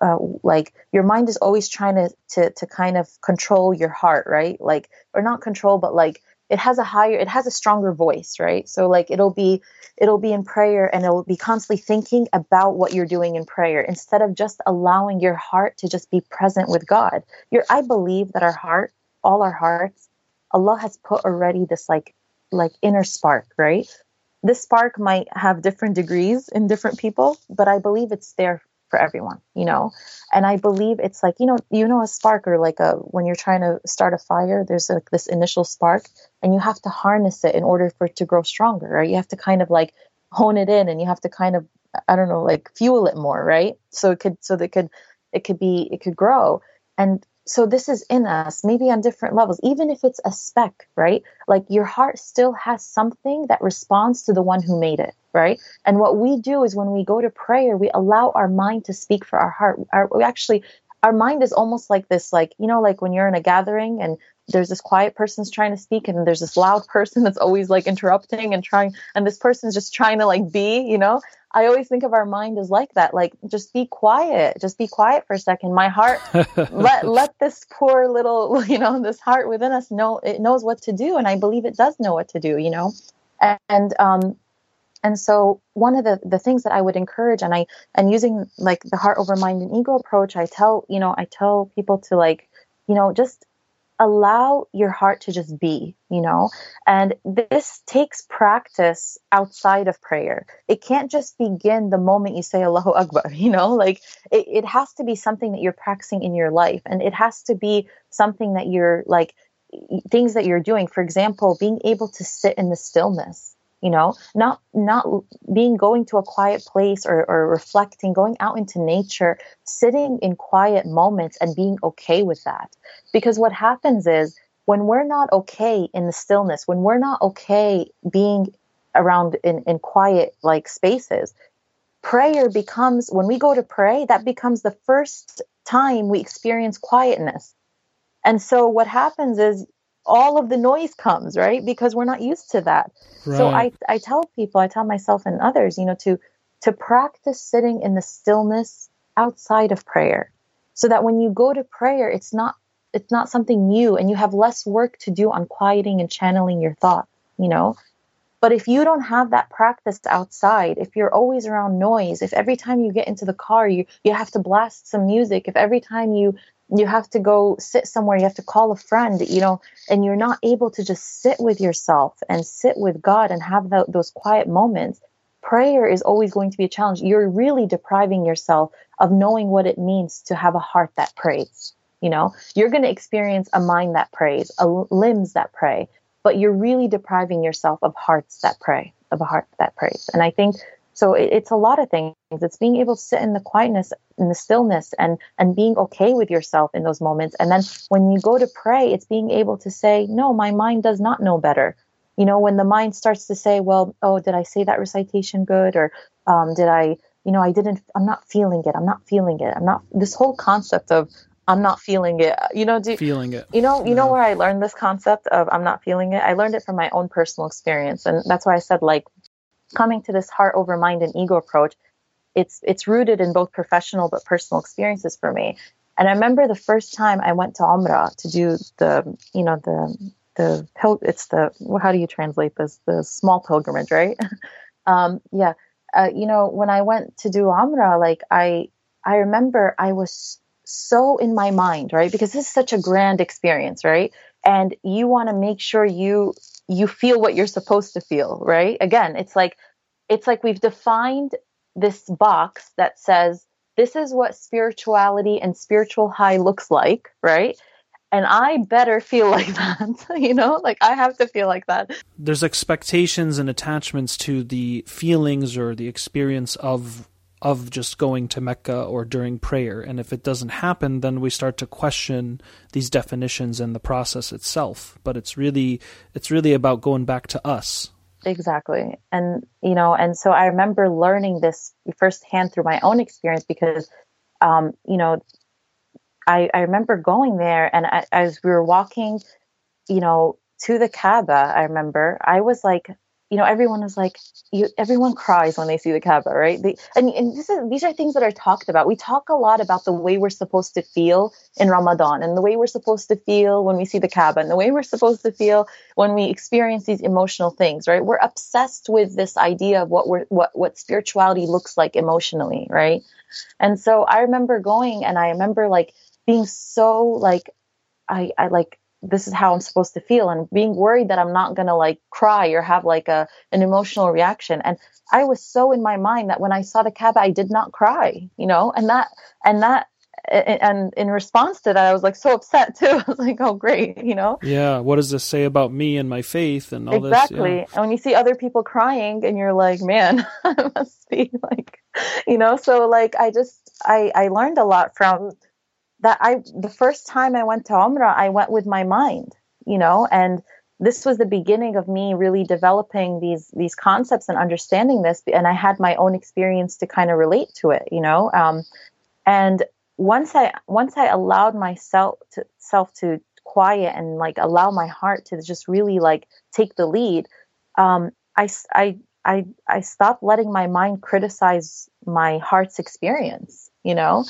uh, like your mind is always trying to, to to kind of control your heart, right? Like, or not control, but like it has a higher, it has a stronger voice, right? So like it'll be it'll be in prayer and it'll be constantly thinking about what you're doing in prayer instead of just allowing your heart to just be present with God. Your I believe that our heart, all our hearts, Allah has put already this like like inner spark, right? this spark might have different degrees in different people, but I believe it's there for everyone, you know? And I believe it's like, you know, you know, a spark or like a, when you're trying to start a fire, there's like this initial spark and you have to harness it in order for it to grow stronger, right? You have to kind of like hone it in and you have to kind of, I don't know, like fuel it more, right? So it could, so that could, it could be, it could grow. And so this is in us, maybe on different levels, even if it's a speck, right? Like your heart still has something that responds to the one who made it, right? And what we do is when we go to prayer, we allow our mind to speak for our heart. Our, we actually, our mind is almost like this, like, you know, like when you're in a gathering and there's this quiet person's trying to speak and there's this loud person that's always like interrupting and trying, and this person's just trying to like be, you know, I always think of our mind as like that. Like, just be quiet. Just be quiet for a second. My heart, let let this poor little, you know, this heart within us know it knows what to do, and I believe it does know what to do. You know, and um, and so one of the the things that I would encourage, and I and using like the heart over mind and ego approach, I tell you know I tell people to like, you know, just allow your heart to just be, you know? And this takes practice outside of prayer. It can't just begin the moment you say Allahu Akbar, you know? Like it, it has to be something that you're practicing in your life. And it has to be something that you're like, things that you're doing. For example, being able to sit in the stillness you know not not being going to a quiet place or, or reflecting going out into nature sitting in quiet moments and being okay with that. Because what happens is when we're not okay in the stillness when we're not okay being around in, in quiet like spaces prayer becomes when we go to pray that becomes the first time we experience quietness. And so what happens is all of the noise comes, right? Because we're not used to that. Right. So I, I tell people, I tell myself and others, you know, to, to practice sitting in the stillness outside of prayer so that when you go to prayer, it's not, it's not something new and you have less work to do on quieting and channeling your thoughts, you know? But if you don't have that practice outside, if you're always around noise, if every time you get into the car you you have to blast some music, if every time you you have to go sit somewhere you have to call a friend you know and you're not able to just sit with yourself and sit with god and have the, those quiet moments. Prayer is always going to be a challenge. You're really depriving yourself of knowing what it means to have a heart that prays you know? You're going to experience a mind that prays a limbs that pray but you're really depriving yourself of hearts that pray of a heart that prays. And i think so it, it's a lot of things. It's being able to sit in the quietness, in the stillness, and and being okay with yourself in those moments. And then when you go to pray, it's being able to say, "No, my mind does not know better." You know, when the mind starts to say, "Well, oh, did I say that recitation good?" or um, "Did I?" You know, I didn't. I'm not feeling it. I'm not feeling it. I'm not. This whole concept of I'm not feeling it. You know, do, feeling it. You know, you know where I learned this concept of I'm not feeling it. I learned it from my own personal experience, and that's why I said like coming to this heart over mind and ego approach, it's it's rooted in both professional but personal experiences for me. And I remember the first time I went to Umrah to do the, you know, the the it's the how do you translate this? The small pilgrimage, right? um, yeah, uh, you know, when I went to do Umrah, like I I remember I was so in my mind, right? Because this is such a grand experience, right? And you want to make sure you you feel what you're supposed to feel, right? Again, it's like it's like we've defined this box that says this is what spirituality and spiritual high looks like, right? And I better feel like that, you know? Like I have to feel like that. There's expectations and attachments to the feelings or the experience of of just going to Mecca or during prayer. And if it doesn't happen, then we start to question these definitions and the process itself. But it's really it's really about going back to us. Exactly. And you know, and so I remember learning this firsthand through my own experience because um, you know, I, I remember going there and I, as we were walking, you know, to the Kaaba, I remember I was like, you know, everyone is like, you, everyone cries when they see the Kaaba, right? They, and, and this is, these are things that are talked about. We talk a lot about the way we're supposed to feel in Ramadan and the way we're supposed to feel when we see the Kaaba and the way we're supposed to feel when we experience these emotional things, right? We're obsessed with this idea of what we're, what, what spirituality looks like emotionally, right? And so I remember going and I remember like being so like, I, I like this is how I'm supposed to feel. And being worried that I'm not going to like cry or have like a an emotional reaction. And I was so in my mind that when I saw the Kaaba I did not cry you know? And that and that and in response to that I was like so upset too. I was like oh great you know? Yeah what does this say about me and my faith and all exactly. this exactly. Yeah. and when you see other people crying and you're like man I must be like you know? So like I just I I learned a lot from that I the first time I went to Umrah, I went with my mind, you know, and this was the beginning of me really developing these these concepts and understanding this and I had my own experience to kind of relate to it, you know. Um, and once I once I allowed myself to self to quiet and like allow my heart to just really like take the lead, um, I I I I stopped letting my mind criticize my heart's experience, you know,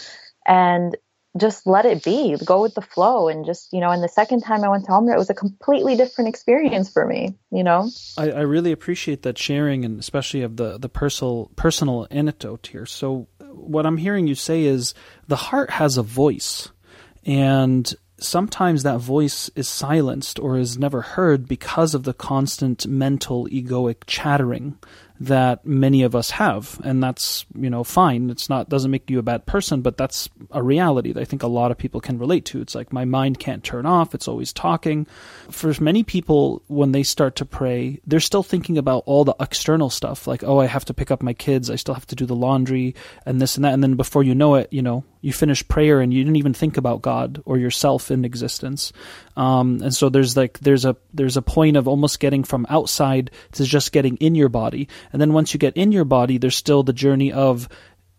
and just let it be, go with the flow, and just you know. And the second time I went to Umrah, it was a completely different experience for me. You know, I, I really appreciate that sharing, and especially of the the personal personal anecdote here. So, what I'm hearing you say is the heart has a voice, and sometimes that voice is silenced or is never heard because of the constant mental egoic chattering that many of us have and that's you know fine. It's not doesn't make you a bad person but that's a reality that i think a lot of people can relate to. It's like my mind can't turn off. It's always talking. For many people when they start to pray they're still thinking about all the external stuff like oh i have to pick up my kids. I still have to do the laundry and this and that. And then before you know it you know you finish prayer and you didn't even think about god or yourself in existence um, and so there's like there's a there's a point of almost getting from outside to just getting in your body and then once you get in your body, there's still the journey of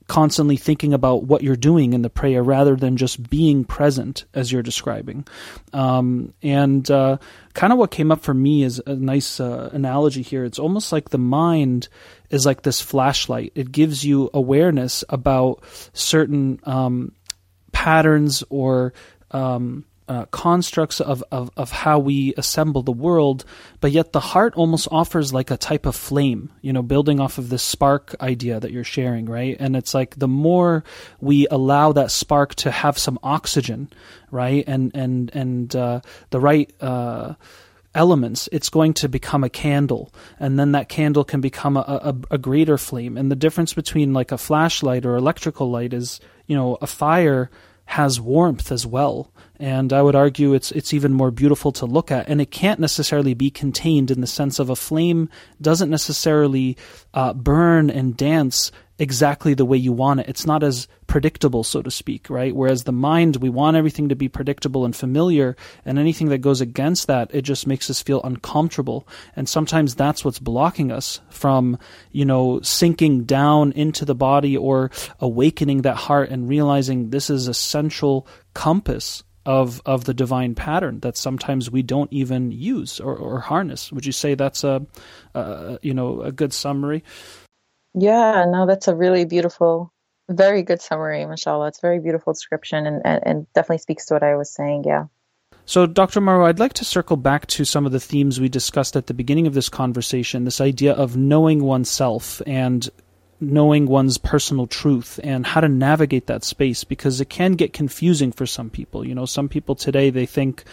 constantly thinking about what you're doing in the prayer rather than just being present as you're describing. Um, and uh, kind of what came up for me is a nice uh, analogy here. It's almost like the mind is like this flashlight, it gives you awareness about certain um, patterns or. Um, uh, constructs of, of, of how we assemble the world, but yet the heart almost offers like a type of flame, you know, building off of this spark idea that you're sharing, right? And it's like the more we allow that spark to have some oxygen, right, and and and uh, the right. Uh, elements, it's going to become a candle, and then that candle can become a, a, a, greater flame. And the difference between like a flashlight or electrical light is, you know, a fire has warmth as well and I would argue it's it's even more beautiful to look at. And it can't necessarily be contained in the sense of a flame doesn't necessarily uh, burn and dance exactly the way you want it. It's not as predictable, so to speak, right? Whereas the mind, we want everything to be predictable and familiar, and anything that goes against that, it just makes us feel uncomfortable. And sometimes that's what's blocking us from, you know, sinking down into the body or awakening that heart and realizing this is a central compass of of the divine pattern that sometimes we don't even use or, or harness. Would you say that's a, a you know a good summary? Yeah, no, that's a really beautiful, very good summary, mashallah. It's a very beautiful description and, and, and definitely speaks to what I was saying. Yeah. So, Dr. Marwa, I'd like to circle back to some of the themes we discussed at the beginning of this conversation this idea of knowing oneself and knowing one's personal truth and how to navigate that space because it can get confusing for some people. You know, some people today they think,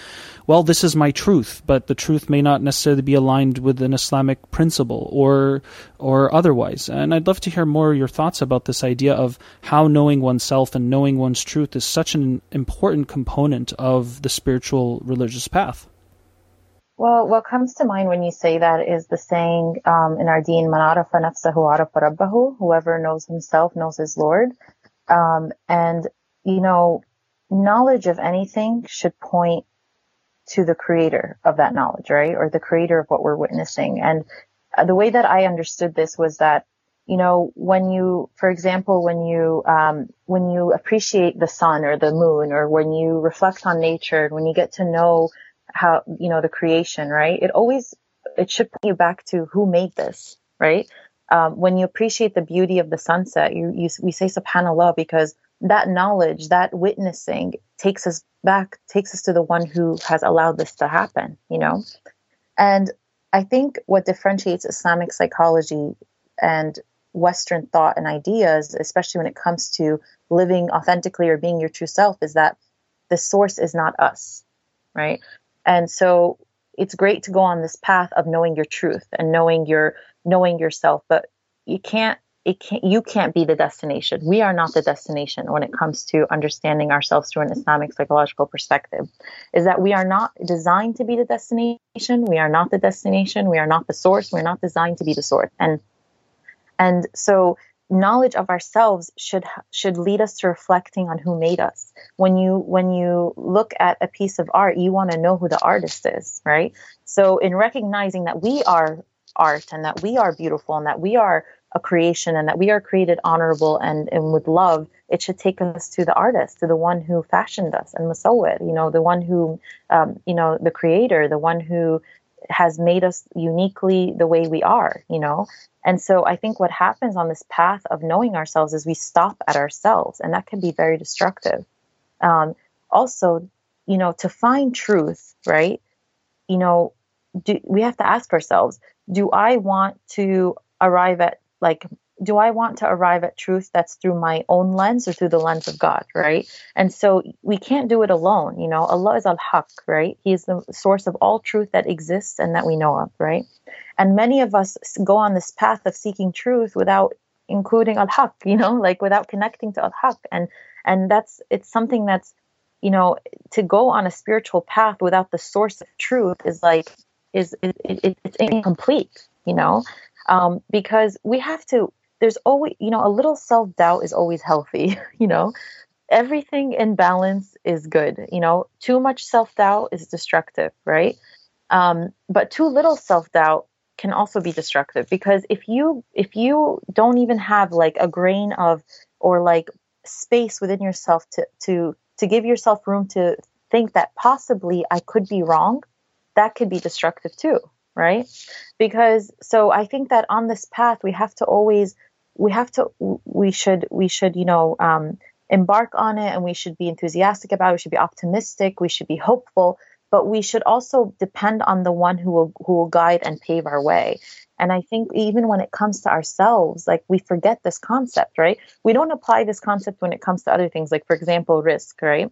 well, this is my truth, but the truth may not necessarily be aligned with an Islamic principle or or otherwise. And I'd love to hear more your thoughts about this idea of how knowing oneself and knowing one's truth is such an important component of the spiritual religious path. Well, what comes to mind when you say that is the saying um, in our deen, "Man arafa nafsahu arafa rabbahu." Whoever knows himself knows his Lord. Um, and you know, knowledge of anything should point to the creator of that knowledge, right? Or the creator of what we're witnessing. And uh, the way that I understood this was that, you know, when you, for example, when you, um, when you appreciate the sun or the moon or when you reflect on nature and when you get to know how, you know, the creation, right? It always, it should point you back to who made this, right? Um, when you appreciate the beauty of the sunset, you, you, we say subhanallah because that knowledge, that witnessing takes us back, takes us to the one who has allowed this to happen, you know? And I think what differentiates Islamic psychology and Western thought and ideas, especially when it comes to living authentically or being your true self, is that the source is not us, right? And so it's great to go on this path of knowing your truth and knowing your knowing yourself, but you can't it can't, you can't be the destination. We are not the destination when it comes to understanding ourselves through an Islamic psychological perspective. Is that we are not designed to be the destination. We are not the destination. We are not the source. We're not designed to be the source. And and so knowledge of ourselves should should lead us to reflecting on who made us. When you when you look at a piece of art, you want to know who the artist is, right? So in recognizing that we are art and that we are beautiful and that we are a creation and that we are created honorable and, and with love, it should take us to the artist, to the one who fashioned us and Musawwir, you know, the one who, um, you know, the creator, the one who has made us uniquely the way we are, you know. And so I think what happens on this path of knowing ourselves is we stop at ourselves, and that can be very destructive. Um, also, you know, to find truth, right? You know, do, we have to ask ourselves, do I want to arrive at like do I want to arrive at truth that's through my own lens or through the lens of God, right? And so we can't do it alone. You know, Allah is al haq, right? He is the source of all truth that exists and that we know of, right? And many of us go on this path of seeking truth without including al haq, you know, like without connecting to al haq. And, and that's, it's something that's, you know, to go on a spiritual path without the source of truth is like, is, it, it, it's incomplete, you know? um, because we have to there's always you know a little self-doubt is always healthy you know? Everything in balance is good you know? Too much self-doubt is destructive right? Um, but too little self-doubt can also be destructive because if you if you don't even have like a grain of or like space within yourself to to to give yourself room to think that possibly I could be wrong that could be destructive too right? Because so I think that on this path we have to always we have to we should we should you know um, embark on it and we should be enthusiastic about it. We should be optimistic. We should be hopeful, but we should also depend on the one who will who will guide and pave our way. And I think even when it comes to ourselves, like we forget this concept, right? We don't apply this concept when it comes to other things, like for example, rizq, right?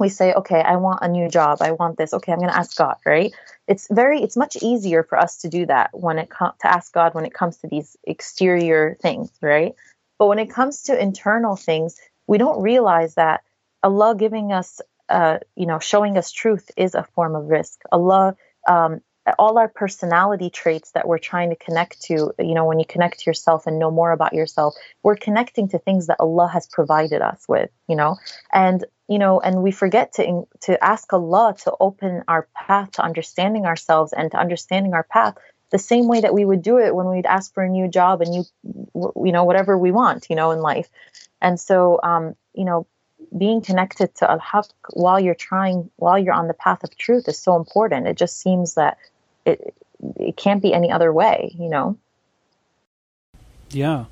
We say, okay, I want a new job. I want this. Okay, I'm going to ask God, right? It's very, it's much easier for us to do that when it comes to ask God when it comes to these exterior things, right? But when it comes to internal things, we don't realize that Allah giving us, uh, you know, showing us truth is a form of rizq. Allah, um, all our personality traits that we're trying to connect to, you know, when you connect to yourself and know more about yourself, we're connecting to things that Allah has provided us with, you know, and you know, and we forget to to ask Allah to open our path to understanding ourselves and to understanding our path the same way that we would do it when we'd ask for a new job and you you know whatever we want you know in life. And so um, you know being connected to al-haq while you're trying while you're on the path of truth is so important. It just seems that it it can't be any other way you know? Yeah.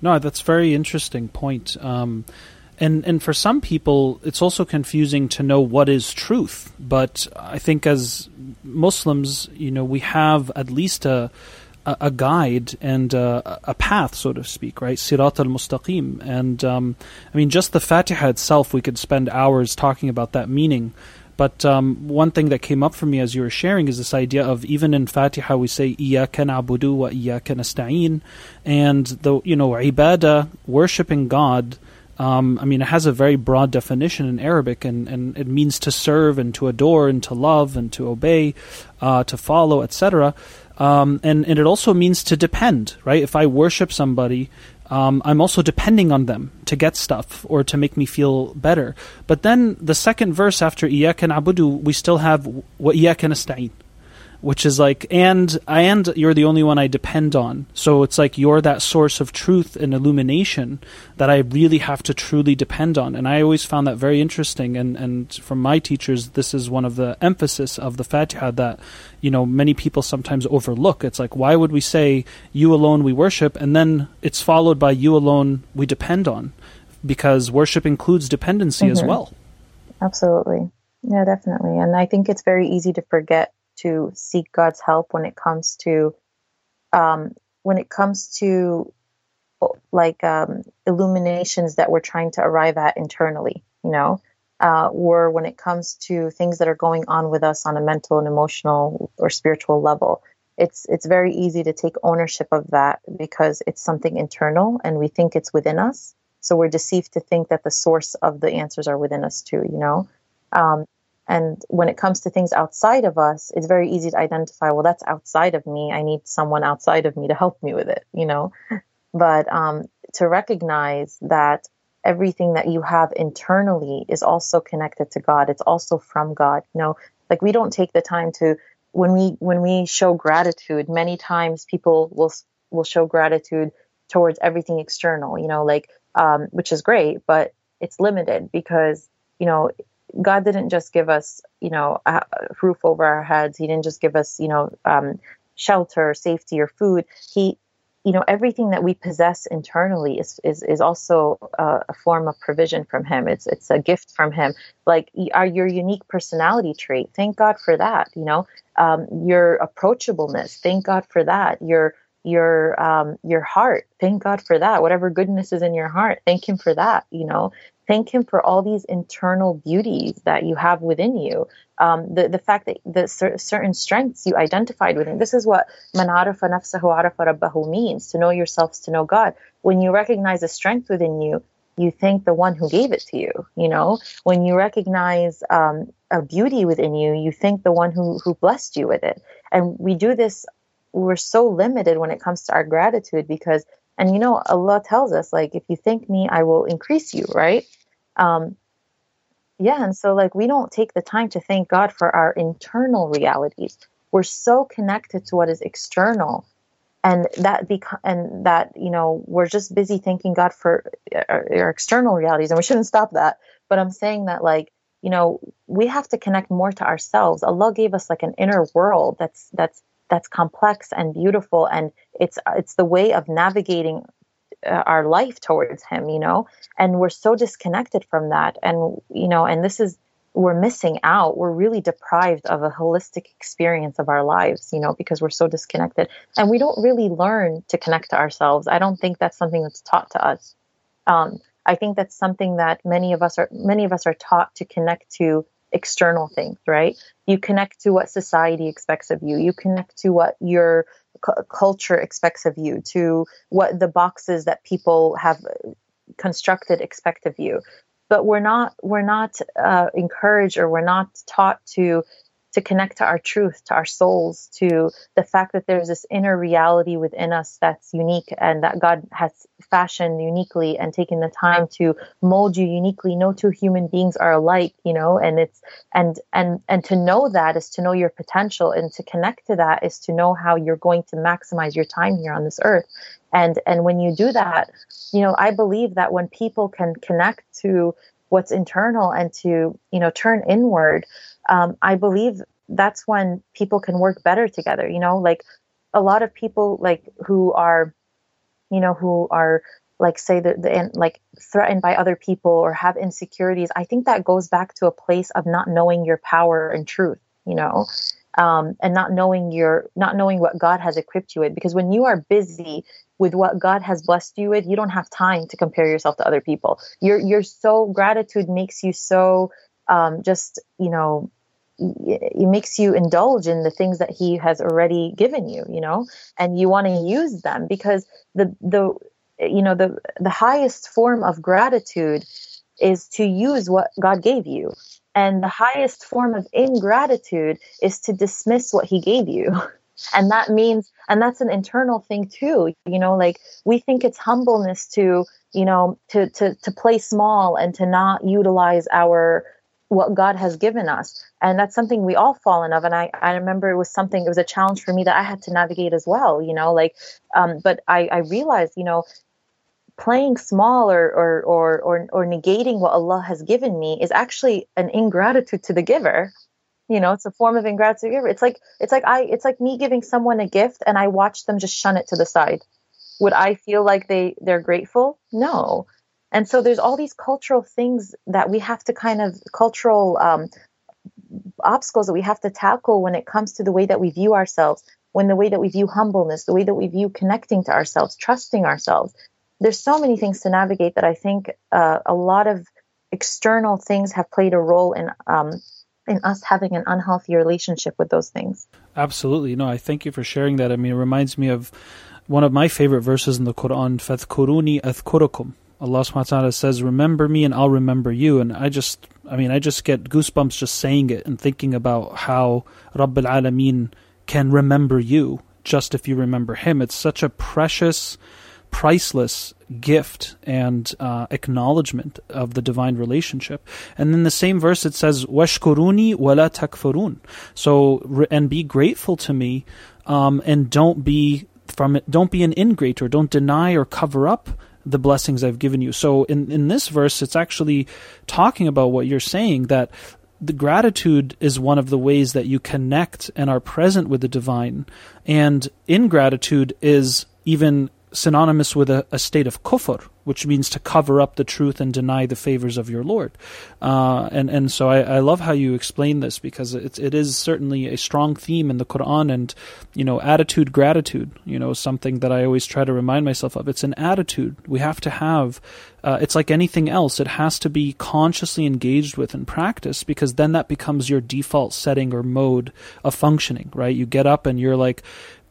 No that's very interesting point. Um, and and for some people it's also confusing to know what is truth but i think as muslims you know we have at least a a, guide and a, a path, so to speak, right? Sirat al Mustaqim. And um, I mean, just the Fatiha itself, we could spend hours talking about that meaning. But um, one thing that came up for me as you were sharing is this idea of even in Fatiha we say Iyaka na'budu wa Iyaka nasta'in, and the you know ibadah, worshiping God Um, I mean, it has a very broad definition in Arabic, and, and it means to serve and to adore and to love and to obey, uh, to follow, etc. Um, and, and it also means to depend, right? If I worship somebody, um, I'm also depending on them to get stuff or to make me feel better. But then the second verse after Iyaka na'budu, we still have wa Iyaka nasta'in which is like and and you're the only one I depend on. So it's like you're that source of truth and illumination that I really have to truly depend on. And I always found that very interesting and and from my teachers this is one of the emphasis of the Fatiha that you know many people sometimes overlook. It's like why would we say you alone we worship and then it's followed by you alone we depend on because worship includes dependency mm-hmm. as well. Absolutely. Yeah, definitely. And I think it's very easy to forget to seek God's help when it comes to um, when it comes to like um, illuminations that we're trying to arrive at internally, you know, uh, or when it comes to things that are going on with us on a mental and emotional or spiritual level. It's it's very easy to take ownership of that because it's something internal and we think it's within us. So we're deceived to think that the source of the answers are within us too, you know. Um, and when it comes to things outside of us, it's very easy to identify, well, that's outside of me. I need someone outside of me to help me with it, you know? But um, to recognize that everything that you have internally is also connected to God. It's also from God. You know, like we don't take the time to when we when we show gratitude. Many times people will will show gratitude towards everything external. You know, like um, which is great, but it's limited because you know God didn't just give us, you know, a roof over our heads. He didn't just give us, you know, um, shelter, safety, or food. He, you know, everything that we possess internally is is, is also a, a form of provision from Him. It's it's a gift from Him. Like are your unique personality trait. Thank God for that. You know, um, your approachableness. Thank God for that. Your your um, your heart. Thank God for that. Whatever goodness is in your heart, thank Him for that. You know, thank him for all these internal beauties that you have within you. Um, the, the fact that the cer- certain strengths you identified within. This is what manarafa nafsahu arafa rabbahu means. To know yourselves, to know God. When you recognize a strength within you, you thank the one who gave it to you. You know, when you recognize um, a beauty within you, you thank the one who who blessed you with it. And we do this. We're so limited when it comes to our gratitude because and you know, Allah tells us, like, if you thank me, I will increase you, right? Um, yeah, and so like we don't take the time to thank God for our internal realities. We're so connected to what is external, and that beca- and that you know we're just busy thanking God for our, our external realities, and we shouldn't stop that. But I'm saying that like you know we have to connect more to ourselves. Allah gave us like an inner world that's that's that's complex and beautiful and it's it's the way of navigating uh, our life towards him you know? And we're so disconnected from that. And you know and this is we're missing out. We're really deprived of a holistic experience of our lives you know because we're so disconnected. And we don't really learn to connect to ourselves. I don't think that's something that's taught to us. Um, i think that's something that many of us are many of us are taught to connect to external things, right? You connect to what society expects of you. You connect to what your cu- culture expects of you, to what the boxes that people have constructed expect of you. But we're not we're not uh, encouraged or we're not taught to to connect to our truth, to our souls, to the fact that there's this inner reality within us that's unique and that God has fashioned uniquely and taken the time to mold you uniquely. No two human beings are alike, you know, and it's and and and to know that is to know your potential and to connect to that is to know how you're going to maximize your time here on this earth. And and when you do that, you know, I believe that when people can connect to what's internal and to you know turn inward um, I believe that's when people can work better together. You know, like a lot of people like who are, you know, who are like say the, the like threatened by other people or have insecurities. I think that goes back to a place of not knowing your power and truth. You know, um, and not knowing your not knowing what God has equipped you with. Because when you are busy with what God has blessed you with, you don't have time to compare yourself to other people. You're you're so gratitude makes you so um, just you know it makes you indulge in the things that he has already given you you know and you want to use them because the the you know the the highest form of gratitude is to use what God gave you. And the highest form of ingratitude is to dismiss what he gave you. And that means, and that's an internal thing too, you know, like we think it's humbleness to, you know, to, to, to play small and to not utilize our, what God has given us. And that's something we all fallen of. And I, I remember it was something, it was a challenge for me that I had to navigate as well, you know, like, um, but I, I realized, you know, playing small or, or, or, or, or negating what Allah has given me is actually an ingratitude to the giver. You know, it's a form of ingratitude. It's like, it's like I, it's like me giving someone a gift and I watch them just shun it to the side. Would I feel like they, they're grateful? No. And so there's all these cultural things that we have to kind of cultural um, obstacles that we have to tackle when it comes to the way that we view ourselves, when the way that we view humbleness, the way that we view connecting to ourselves, trusting ourselves there's so many things to navigate that I think uh, a lot of external things have played a role in um, in us having an unhealthy relationship with those things. Absolutely. No, I thank you for sharing that. I mean, it reminds me of one of my favorite verses in the Quran, فَذْكُرُونِي أَذْكُرُكُمْ Allah subhanahu wa ta'ala says, remember me and I'll remember you. And I just, I mean, I just get goosebumps just saying it and thinking about how Rabbil Alameen can remember you just if you remember him. It's such a precious priceless gift and uh, acknowledgement of the divine relationship. And in the same verse, it says, "Washkuruni wala takfurun." So and be grateful to me, um, and don't be from it. Don't be an ingrate or don't deny or cover up the blessings I've given you. So in in this verse, it's actually talking about what you're saying that the gratitude is one of the ways that you connect and are present with the divine, and ingratitude is even synonymous with a, a, state of kufr, which means to cover up the truth and deny the favors of your Lord. Uh, and and so I, I, love how you explain this because it, it is certainly a strong theme in the Quran and you know attitude gratitude you know something that I always try to remind myself of. It's an attitude we have to have. Uh, it's like anything else; it has to be consciously engaged with and practiced because then that becomes your default setting or mode of functioning. Right? You get up and you're like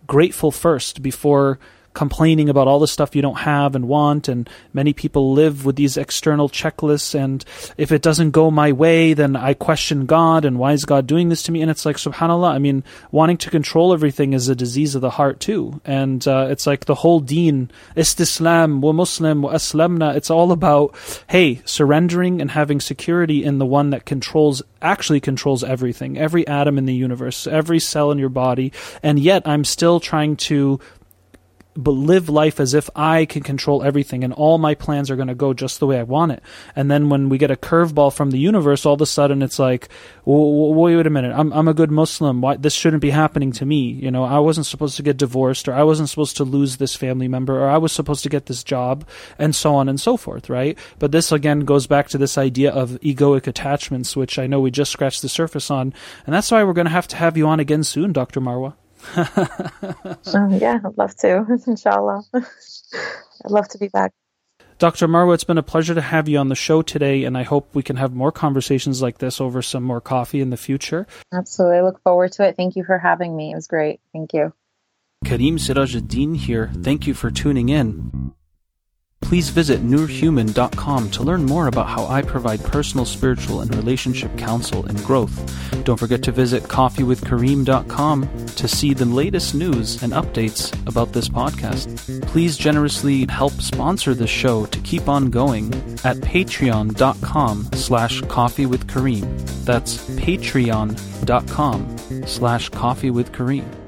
grateful first before complaining about all the stuff you don't have and want. And many people live with these external checklists. And if it doesn't go my way, then I question God and why is God doing this to me? And it's like, subhanAllah, I mean, wanting to control everything is a disease of the heart too. And uh, it's like the whole deen, istislam, wa muslim, wa aslamna, it's all about, hey, surrendering and having security in the one that controls, actually controls everything, every atom in the universe, every cell in your body. And yet I'm still trying to but live life as if I can control everything and all my plans are going to go just the way I want it. And then when we get a curveball from the universe, all of a sudden it's like, wait a minute, I'm I'm a good Muslim. Why this shouldn't be happening to me? You know, I wasn't supposed to get divorced, or I wasn't supposed to lose this family member, or I was supposed to get this job, and so on and so forth, right? But this again goes back to this idea of egoic attachments, which I know we just scratched the surface on, and that's why we're going to have to have you on again soon, Dr. Marwa. um, yeah, I'd love to, inshallah. I'd love to be back. Dr. Marwa, it's been a pleasure to have you on the show today, and I hope we can have more conversations like this over some more coffee in the future. Absolutely. I look forward to it. Thank you for having me. It was great. Thank you. Kareem Sirajuddin here. Thank you for tuning in. Please visit nurhuman.com to learn more about how I provide personal, spiritual, and relationship counsel and growth. Don't forget to visit coffeewithkareem.com to see the latest news and updates about this podcast. Please generously help sponsor the show to keep on going at patreon.com slash coffeewithkareem. That's patreon.com slash coffeewithkareem.